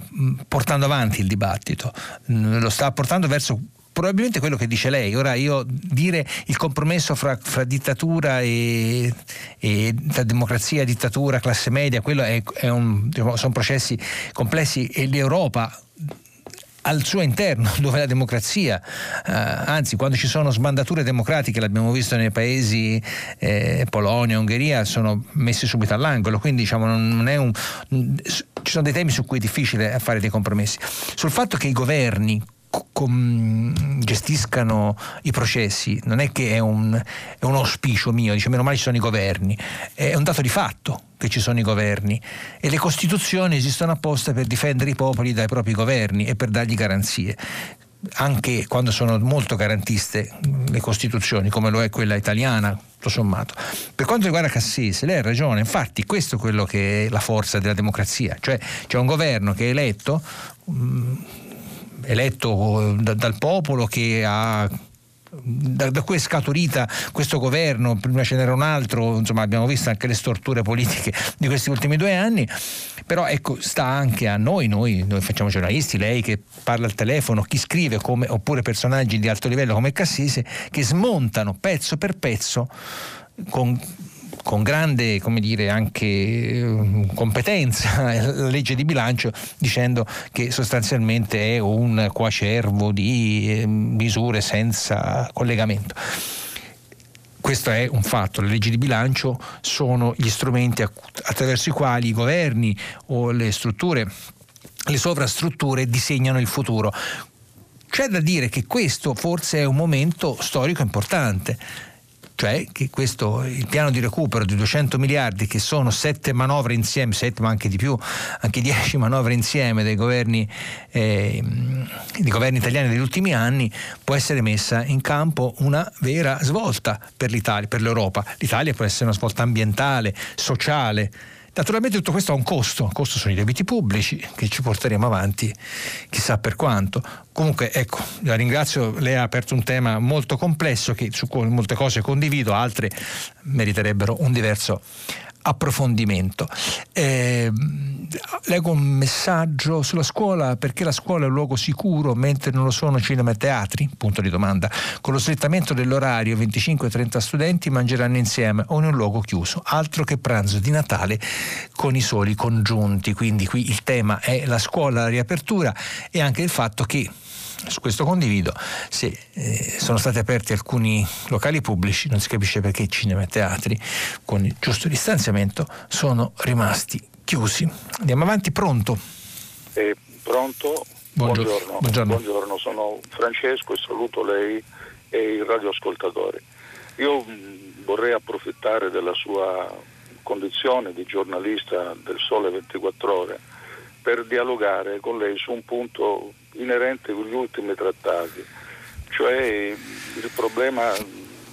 portando avanti il dibattito, mm, lo sta portando verso probabilmente quello che dice lei. Ora io dire il compromesso fra, fra dittatura e, e democrazia, dittatura, classe media, quello è, è un, diciamo, sono processi complessi e l'Europa al suo interno, dove la democrazia, eh, anzi quando ci sono sbandature democratiche, l'abbiamo visto nei paesi eh, Polonia, Ungheria, sono messi subito all'angolo, quindi diciamo, non è un, ci sono dei temi su cui è difficile fare dei compromessi. Sul fatto che i governi com, gestiscano i processi non è che è un, è un auspicio mio, dice meno male ci sono i governi, è un dato di fatto che ci sono i governi e le costituzioni esistono apposta per difendere i popoli dai propri governi e per dargli garanzie anche quando sono molto garantiste le Costituzioni, come lo è quella italiana, tutto sommato. Per quanto riguarda Cassese, lei ha ragione, infatti questo è quello che è la forza della democrazia, cioè c'è un governo che è eletto, eletto da, dal popolo che ha da, da cui è scaturita questo governo, prima ce n'era un altro, insomma abbiamo visto anche le storture politiche di questi ultimi due anni, però ecco sta anche a noi, noi, noi facciamo giornalisti, lei che parla al telefono, chi scrive come, oppure personaggi di alto livello come Cassese che smontano pezzo per pezzo con con grande come dire, anche eh, competenza la legge di bilancio dicendo che sostanzialmente è un quacervo di eh, misure senza collegamento. Questo è un fatto, le leggi di bilancio sono gli strumenti attraverso i quali i governi o le strutture, le sovrastrutture disegnano il futuro. C'è da dire che questo forse è un momento storico importante cioè che questo, il piano di recupero di 200 miliardi che sono sette manovre insieme, sette ma anche di più, anche dieci manovre insieme dei governi, eh, dei governi italiani degli ultimi anni, può essere messa in campo una vera svolta per l'Italia, per l'Europa. L'Italia può essere una svolta ambientale, sociale, Naturalmente tutto questo ha un costo, il costo sono i debiti pubblici che ci porteremo avanti chissà per quanto. Comunque ecco, la ringrazio, lei ha aperto un tema molto complesso che, su cui molte cose condivido, altre meriterebbero un diverso approfondimento. Eh, leggo un messaggio sulla scuola, perché la scuola è un luogo sicuro mentre non lo sono cinema e teatri? Punto di domanda. Con lo slittamento dell'orario 25-30 studenti mangeranno insieme o in un luogo chiuso, altro che pranzo di Natale con i soli congiunti. Quindi qui il tema è la scuola, la riapertura e anche il fatto che su questo condivido, se eh, sono stati aperti alcuni locali pubblici, non si capisce perché cinema e teatri, con il giusto distanziamento, sono rimasti chiusi. Andiamo avanti, pronto? Eh, pronto? Buongiorno. Buongiorno. Buongiorno. Buongiorno. sono Francesco e saluto lei e i radioascoltatori. Io mh, vorrei approfittare della sua condizione di giornalista del Sole 24 Ore per dialogare con lei su un punto inerente con gli ultimi trattati, cioè il problema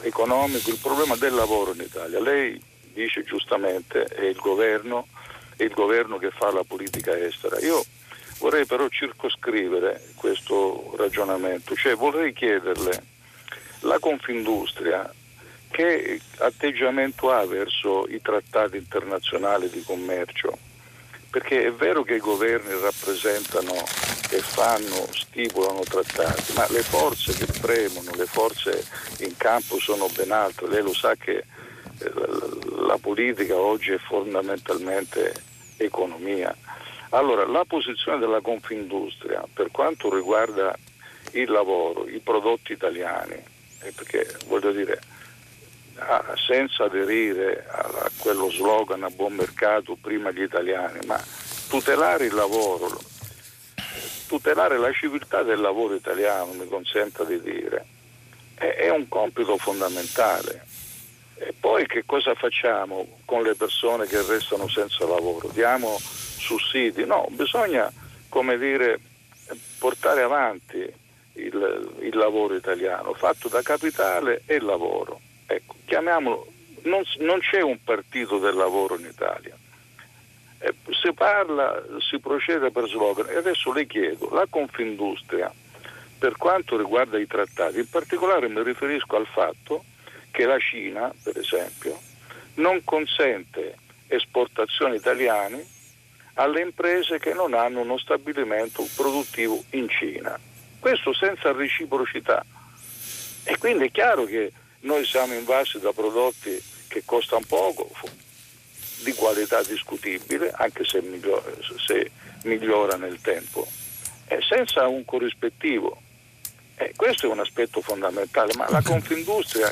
economico, il problema del lavoro in Italia. Lei dice giustamente è il governo, è il governo che fa la politica estera. Io vorrei però circoscrivere questo ragionamento, cioè vorrei chiederle la Confindustria che atteggiamento ha verso i trattati internazionali di commercio? Perché è vero che i governi rappresentano e fanno, stipulano trattati, ma le forze che premono, le forze in campo sono ben altre. Lei lo sa che eh, la politica oggi è fondamentalmente economia. Allora, la posizione della Confindustria per quanto riguarda il lavoro, i prodotti italiani, eh, perché voglio dire, senza aderire a, quello slogan a buon mercato prima gli italiani, ma tutelare il lavoro, tutelare la civiltà del lavoro italiano, mi consenta di dire, è, è un compito fondamentale. E poi che cosa facciamo con le persone che restano senza lavoro? Diamo sussidi? No, bisogna, come dire, portare avanti il, il lavoro italiano, fatto da capitale e lavoro. Ecco, chiamiamolo, non, non c'è un partito del lavoro in Italia. Eh, si parla, si procede per slogan e adesso le chiedo, la Confindustria per quanto riguarda i trattati, in particolare mi riferisco al fatto che la Cina, per esempio, non consente esportazioni italiane alle imprese che non hanno uno stabilimento produttivo in Cina. Questo senza reciprocità. E quindi è chiaro che noi siamo invasi da prodotti che costano poco, di qualità discutibile, anche se migliora, se migliora nel tempo, e senza un corrispettivo. Eh, questo è un aspetto fondamentale, ma la Confindustria,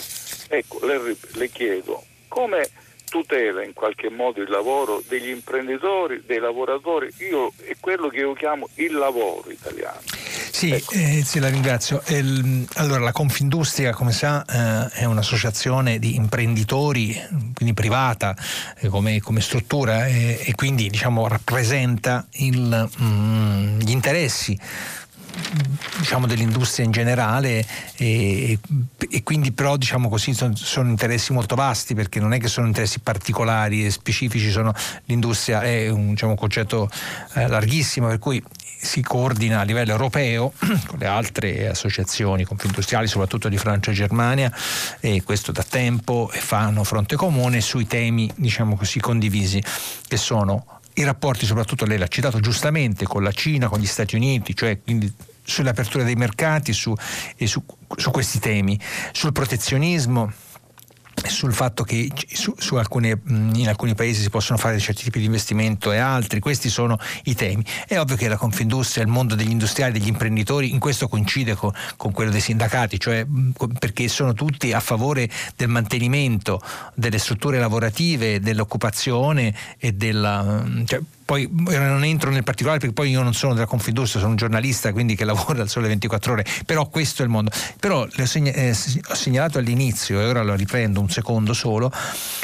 ecco, le, le chiedo, come tutela in qualche modo il lavoro degli imprenditori, dei lavoratori, io è quello che io chiamo il lavoro italiano. Sì, ecco. eh, sì la ringrazio. Il, allora, la Confindustria, come sa, eh, è un'associazione di imprenditori, quindi privata eh, come, come, struttura e quindi diciamo, rappresenta il, mm, gli interessi diciamo, dell'industria in generale e, e quindi però diciamo così sono, sono, interessi molto vasti perché non è che sono interessi particolari e specifici, sono, l'industria è un, diciamo, un concetto eh, larghissimo per cui si coordina a livello europeo con le altre associazioni confindustriali, soprattutto di Francia e Germania, e questo da tempo e fanno fronte comune sui temi diciamo così condivisi che sono i rapporti soprattutto lei l'ha citato giustamente con la Cina, con gli Stati Uniti, cioè quindi sull'apertura dei mercati su, su, su questi temi, sul protezionismo sul fatto che su, su alcune, in alcuni paesi si possono fare certi tipi di investimento e altri, questi sono i temi. È ovvio che la Confindustria, il mondo degli industriali, degli imprenditori, in questo coincide con, con quello dei sindacati, cioè perché sono tutti a favore del mantenimento delle strutture lavorative, dell'occupazione e della... Cioè, poi non entro nel particolare perché poi io non sono della Confindustria, sono un giornalista quindi che lavora al sole 24 ore, però questo è il mondo. Però segna- eh, ho segnalato all'inizio e ora lo riprendo un secondo solo,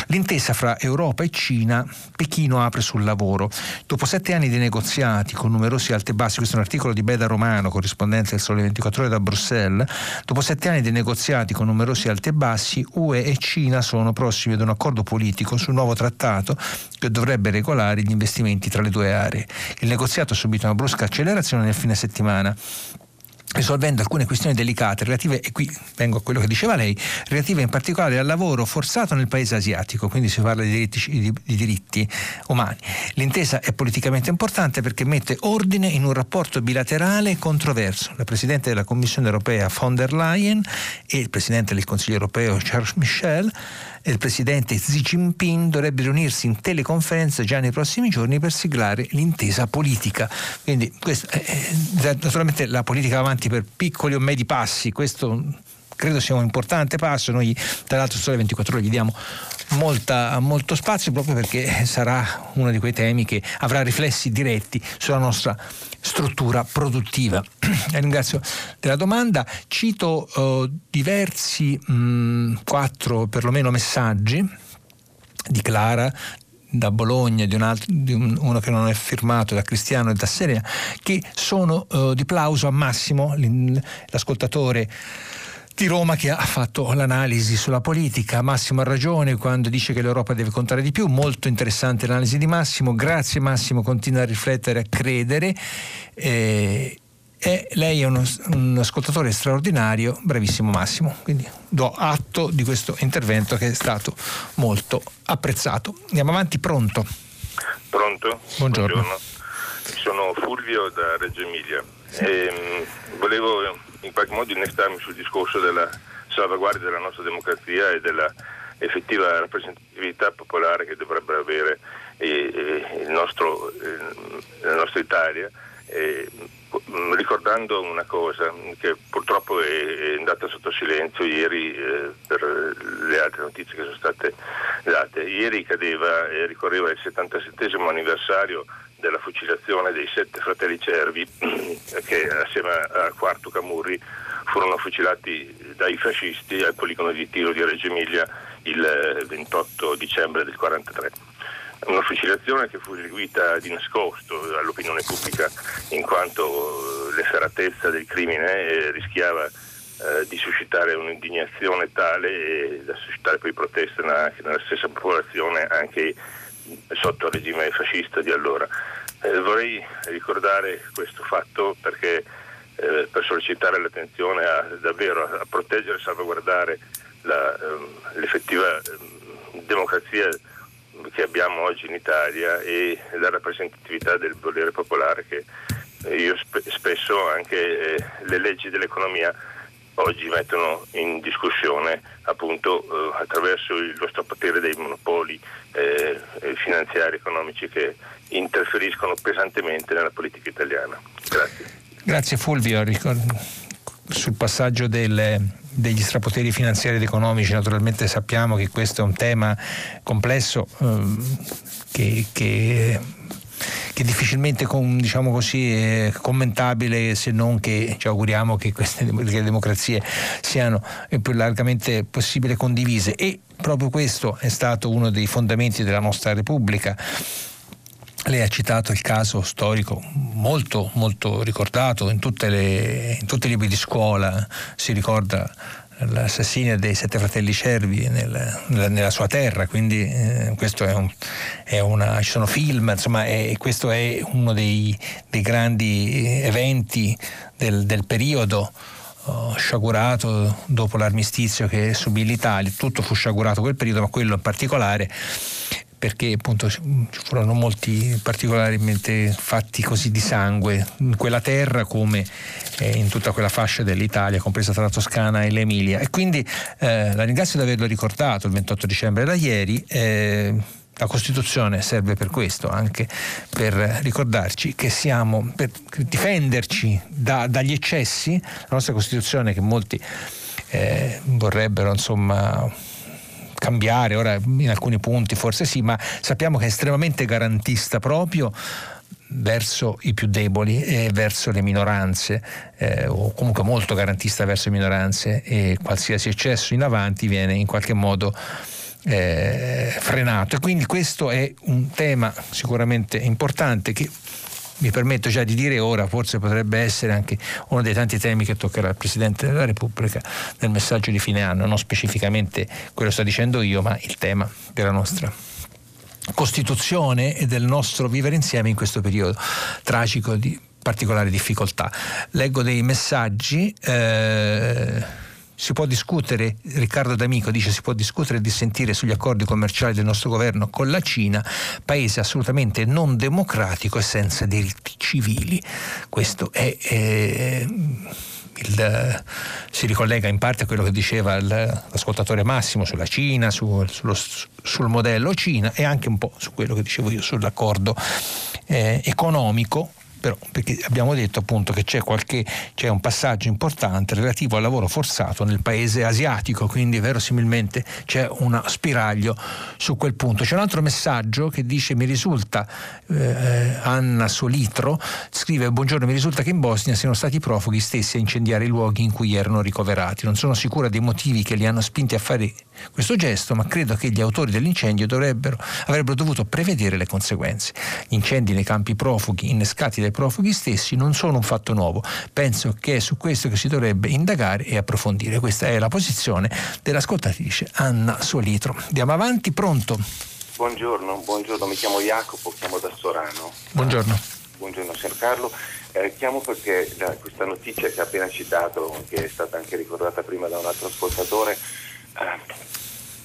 l'intesa fra Europa e Cina, Pechino apre sul lavoro. Dopo sette anni di negoziati con numerosi alti e bassi, questo è un articolo di Beda Romano, corrispondente del sole 24 ore da Bruxelles, dopo sette anni di negoziati con numerosi alti e bassi, UE e Cina sono prossimi ad un accordo politico sul nuovo trattato che dovrebbe regolare gli investimenti tra le due aree. Il negoziato ha subito una brusca accelerazione nel fine settimana risolvendo alcune questioni delicate relative, e qui vengo a quello che diceva lei, relative in particolare al lavoro forzato nel paese asiatico, quindi si parla di diritti, di, di diritti, umani. L'intesa è politicamente importante perché mette ordine in un rapporto bilaterale controverso. La Presidente della Commissione europea von der Leyen e il Presidente del Consiglio europeo Charles Michel il Presidente Xi Jinping dovrebbero riunirsi in teleconferenza già nei prossimi giorni per siglare l'intesa politica. Quindi questo, eh, naturalmente la politica va avanti per piccoli o medi passi, questo credo sia un importante passo, noi tra l'altro Sole 24 ore gli diamo molta, molto spazio proprio perché sarà uno di quei temi che avrà riflessi diretti sulla nostra struttura produttiva. ringrazio della domanda, cito uh, diversi, mh, mm, quattro perlomeno messaggi di Clara, da Bologna, di, un altro, di un, uno che non è firmato da Cristiano e da Serena, che sono uh, di plauso a Massimo, l'ascoltatore di Roma che ha fatto l'analisi sulla politica. Massimo ha ragione quando dice che l'Europa deve contare di più. Molto interessante l'analisi di Massimo. Grazie Massimo, continua a riflettere, a credere. Eh, e lei è uno, un ascoltatore straordinario, bravissimo Massimo. Quindi do atto di questo intervento che è stato molto apprezzato. Andiamo avanti, pronto? Pronto? Buongiorno. Buongiorno. Sono Fulvio da Reggio Emilia. Sì. Ehm, volevo in qualche modo innestarmi sul discorso della salvaguardia della nostra democrazia e della effettiva rappresentatività popolare che dovrebbe avere eh, nostro, eh, la nostra Italia. Eh, ricordando una cosa che purtroppo è, andata sotto silenzio ieri eh, per le altre notizie che sono state date. Ieri cadeva e ricorreva il 77 anniversario della fucilazione dei sette fratelli Cervi che assieme a Quarto Camurri furono fucilati dai fascisti al poligono di tiro di Reggio Emilia il 28 dicembre del 1943. Una fucilazione che fu eseguita di nascosto all'opinione pubblica in quanto l'efferatezza del crimine eh, rischiava eh, di suscitare un'indignazione tale da suscitare poi proteste anche nella stessa popolazione anche sotto il regime fascista di allora. Eh, vorrei ricordare questo fatto perché eh, per sollecitare l'attenzione a, davvero a, proteggere e salvaguardare la, ehm, l'effettiva ehm, democrazia che abbiamo oggi in Italia e la rappresentatività del volere popolare che io sp- spesso anche eh, le leggi dell'economia oggi mettono in discussione appunto eh, attraverso lo strapotere dei monopoli eh, finanziari economici che interferiscono pesantemente nella politica italiana. Grazie. Grazie Fulvio. Sul passaggio delle, degli strapoteri finanziari ed economici, naturalmente sappiamo che questo è un tema complesso eh, che, che che difficilmente con, diciamo così, è commentabile se non che ci auguriamo che queste che democrazie siano il più largamente possibile condivise e proprio questo è stato uno dei fondamenti della nostra Repubblica. Lei ha citato il caso storico molto, molto ricordato in, le, in tutti i libri di scuola, si ricorda l'assassinio dei sette fratelli cervi nel, nella, nella, sua terra, quindi eh, questo è, un, è, una, ci sono film, insomma, è, questo è uno dei, dei grandi eventi del, del periodo oh, sciagurato dopo l'armistizio che subì l'Italia, tutto fu sciagurato quel periodo, ma quello in particolare perché appunto ci furono molti particolarmente fatti così di sangue in quella terra come eh, in tutta quella fascia dell'Italia, compresa tra la Toscana e l'Emilia. E quindi eh, la ringrazio di averlo ricordato il 28 dicembre da ieri. Eh, la Costituzione serve per questo, anche per ricordarci che siamo, per difenderci da, dagli eccessi, la nostra Costituzione che molti eh, vorrebbero insomma cambiare, ora in alcuni punti forse sì, ma sappiamo che è estremamente garantista proprio verso i più deboli e verso le minoranze, eh, o comunque molto garantista verso le minoranze e qualsiasi eccesso in avanti viene in qualche modo eh, frenato. E quindi questo è un tema sicuramente importante che mi permetto già di dire ora, forse potrebbe essere anche uno dei tanti temi che toccherà il Presidente della Repubblica nel messaggio di fine anno, non specificamente quello che sto dicendo io, ma il tema della nostra Costituzione e del nostro vivere insieme in questo periodo tragico di particolare difficoltà. Leggo dei messaggi. Eh, si può discutere, Riccardo D'Amico dice si può discutere e dissentire sugli accordi commerciali del nostro governo con la Cina, paese assolutamente non democratico e senza diritti civili. Questo è... è il, si ricollega in parte a quello che diceva l'ascoltatore Massimo sulla Cina, su, sullo, sul modello Cina e anche un po' su quello che dicevo io sull'accordo eh, economico però perché abbiamo detto appunto che c'è, qualche, c'è un passaggio importante relativo al lavoro forzato nel paese asiatico, quindi verosimilmente c'è uno spiraglio su quel punto. C'è un altro messaggio che dice mi risulta, eh, Anna Solitro scrive buongiorno, mi risulta che in Bosnia siano stati i profughi stessi a incendiare i luoghi in cui erano ricoverati. Non sono sicura dei motivi che li hanno spinti a fare questo gesto, ma credo che gli autori dell'incendio avrebbero dovuto prevedere le conseguenze. Gli incendi nei campi profughi innescati dai profughi stessi non sono un fatto nuovo. Penso che è su questo che si dovrebbe indagare e approfondire. Questa è la posizione dell'ascoltatrice Anna Solitro. Andiamo avanti, pronto? Buongiorno, buongiorno, mi chiamo Jacopo, chiamo da Sorano. Buongiorno. Buongiorno, signor Carlo. Eh, chiamo perché da questa notizia che ha appena citato, che è stata anche ricordata prima da un altro ascoltatore, eh,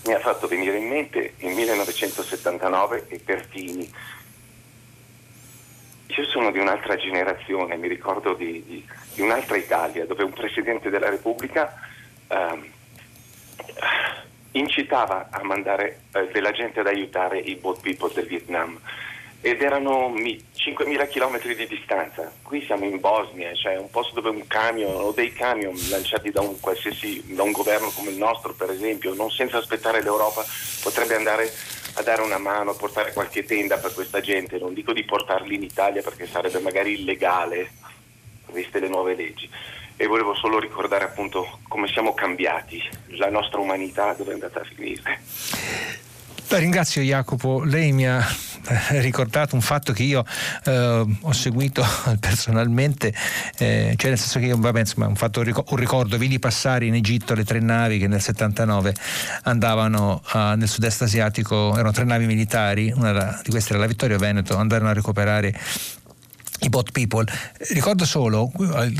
mi ha fatto venire in mente il 1979 e Pertini. Io sono di un'altra generazione, mi ricordo di, di, di un'altra Italia dove un Presidente della Repubblica eh, incitava a mandare eh, della gente ad aiutare i boat people del Vietnam ed erano 5.000 km di distanza. Qui siamo in Bosnia, cioè un posto dove un camion o dei camion lanciati da un, da un governo come il nostro, per esempio, non senza aspettare l'Europa, potrebbe andare a dare una mano, a portare qualche tenda per questa gente. Non dico di portarli in Italia perché sarebbe magari illegale, viste le nuove leggi. E volevo solo ricordare appunto come siamo cambiati, la nostra umanità dove è andata a finire. La ringrazio Jacopo, lei mi ha eh, ricordato un fatto che io eh, ho seguito personalmente, eh, cioè nel senso che io, vabbè, insomma, un, fatto, un ricordo, vidi passare in Egitto le tre navi che nel 79 andavano uh, nel sud-est asiatico, erano tre navi militari, una di queste era la Vittorio Veneto, andarono a recuperare i bot people. Ricordo solo, al,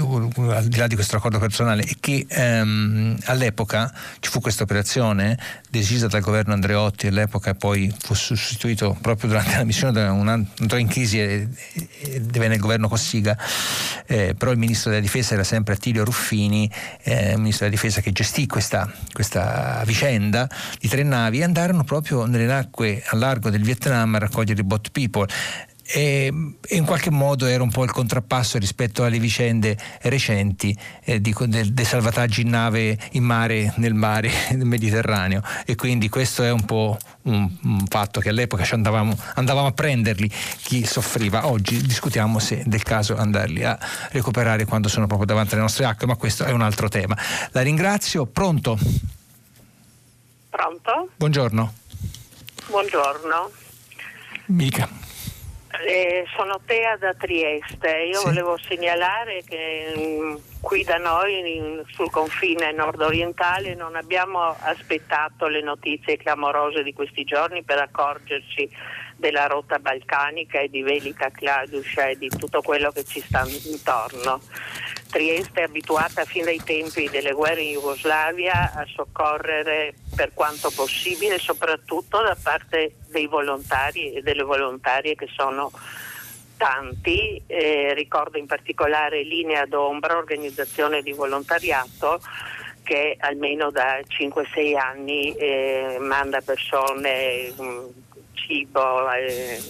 di là di questo raccordo personale, che ehm, all'epoca ci fu questa operazione decisa dal governo Andreotti all'epoca e poi fu sostituito proprio durante la missione da un in crisi e, e divenne il governo Cossiga, eh, però il ministro della difesa era sempre Attilio Ruffini, eh, ministro della difesa che gestì questa, questa vicenda di tre navi e andarono proprio nelle acque a largo del Vietnam a raccogliere i bot people e, e, in qualche modo era un po' il contrappasso rispetto alle vicende recenti eh, di, dei, dei salvataggi in nave in mare nel mare del Mediterraneo. E quindi questo è un po' un, un fatto che all'epoca andavamo, andavamo, a prenderli. Chi soffriva oggi discutiamo se del caso andarli a recuperare quando sono proprio davanti alle nostre acque ma questo è un altro tema. La ringrazio. Pronto? Pronto? Buongiorno. Buongiorno. Mica eh, sono Tea da Trieste, io sì. volevo segnalare che mh, mm, qui da noi in, sul confine nord-orientale non abbiamo aspettato le notizie clamorose di questi giorni per accorgerci della rotta balcanica e di Velika Kladuša e di tutto quello che ci sta intorno. Trieste è abituata fin dai tempi delle guerre in Jugoslavia a soccorrere per quanto possibile, soprattutto da parte dei volontari e delle volontarie che sono tanti. Eh, ricordo in particolare Linea d'Ombra, organizzazione di volontariato che almeno da 5-6 anni eh, manda persone, mh, mm, cibo, eh,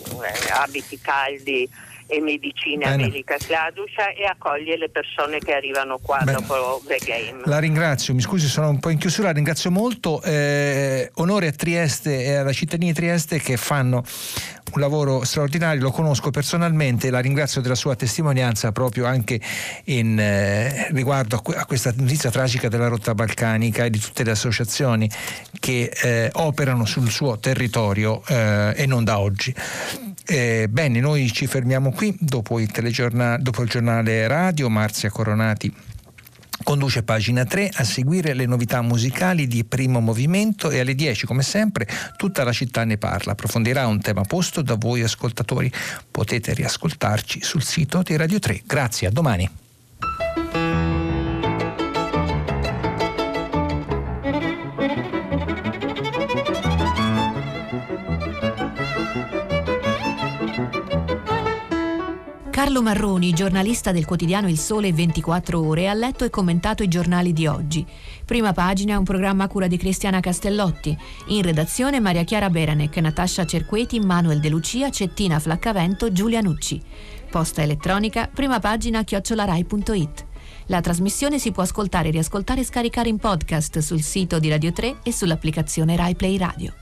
abiti caldi e medicina Bene. medica Claduscia e accoglie le persone che arrivano qua Bene. dopo The Game. La ringrazio, mi scusi sono un po' in chiusura, la ringrazio molto. Eh, onore a Trieste e alla cittadini di Trieste che fanno un lavoro straordinario, lo conosco personalmente, la ringrazio della sua testimonianza proprio anche in, eh, riguardo a, a, questa notizia tragica della rotta balcanica e di tutte le associazioni che eh, operano sul suo territorio eh, e non da oggi. Eh, bene, noi ci fermiamo qui. Dopo il, dopo il giornale radio, Marzia Coronati conduce pagina 3 a seguire le novità musicali di primo movimento e alle 10 come sempre tutta la città ne parla. Approfondirà un tema posto da voi ascoltatori. Potete riascoltarci sul sito di Radio 3 grazie a domani Carlo Marroni, giornalista del quotidiano Il Sole 24 Ore, ha letto e commentato i giornali di oggi. Prima pagina un programma a cura di Cristiana Castellotti. In redazione Maria Chiara Beranec, Natascia Cerqueti, Manuel De Lucia, Cettina Flaccavento, Giulia Nucci. Posta elettronica, prima pagina chiocciolarai.it. La trasmissione si può ascoltare, riascoltare e scaricare in podcast sul sito di Radio 3 e sull'applicazione Rai Play Radio.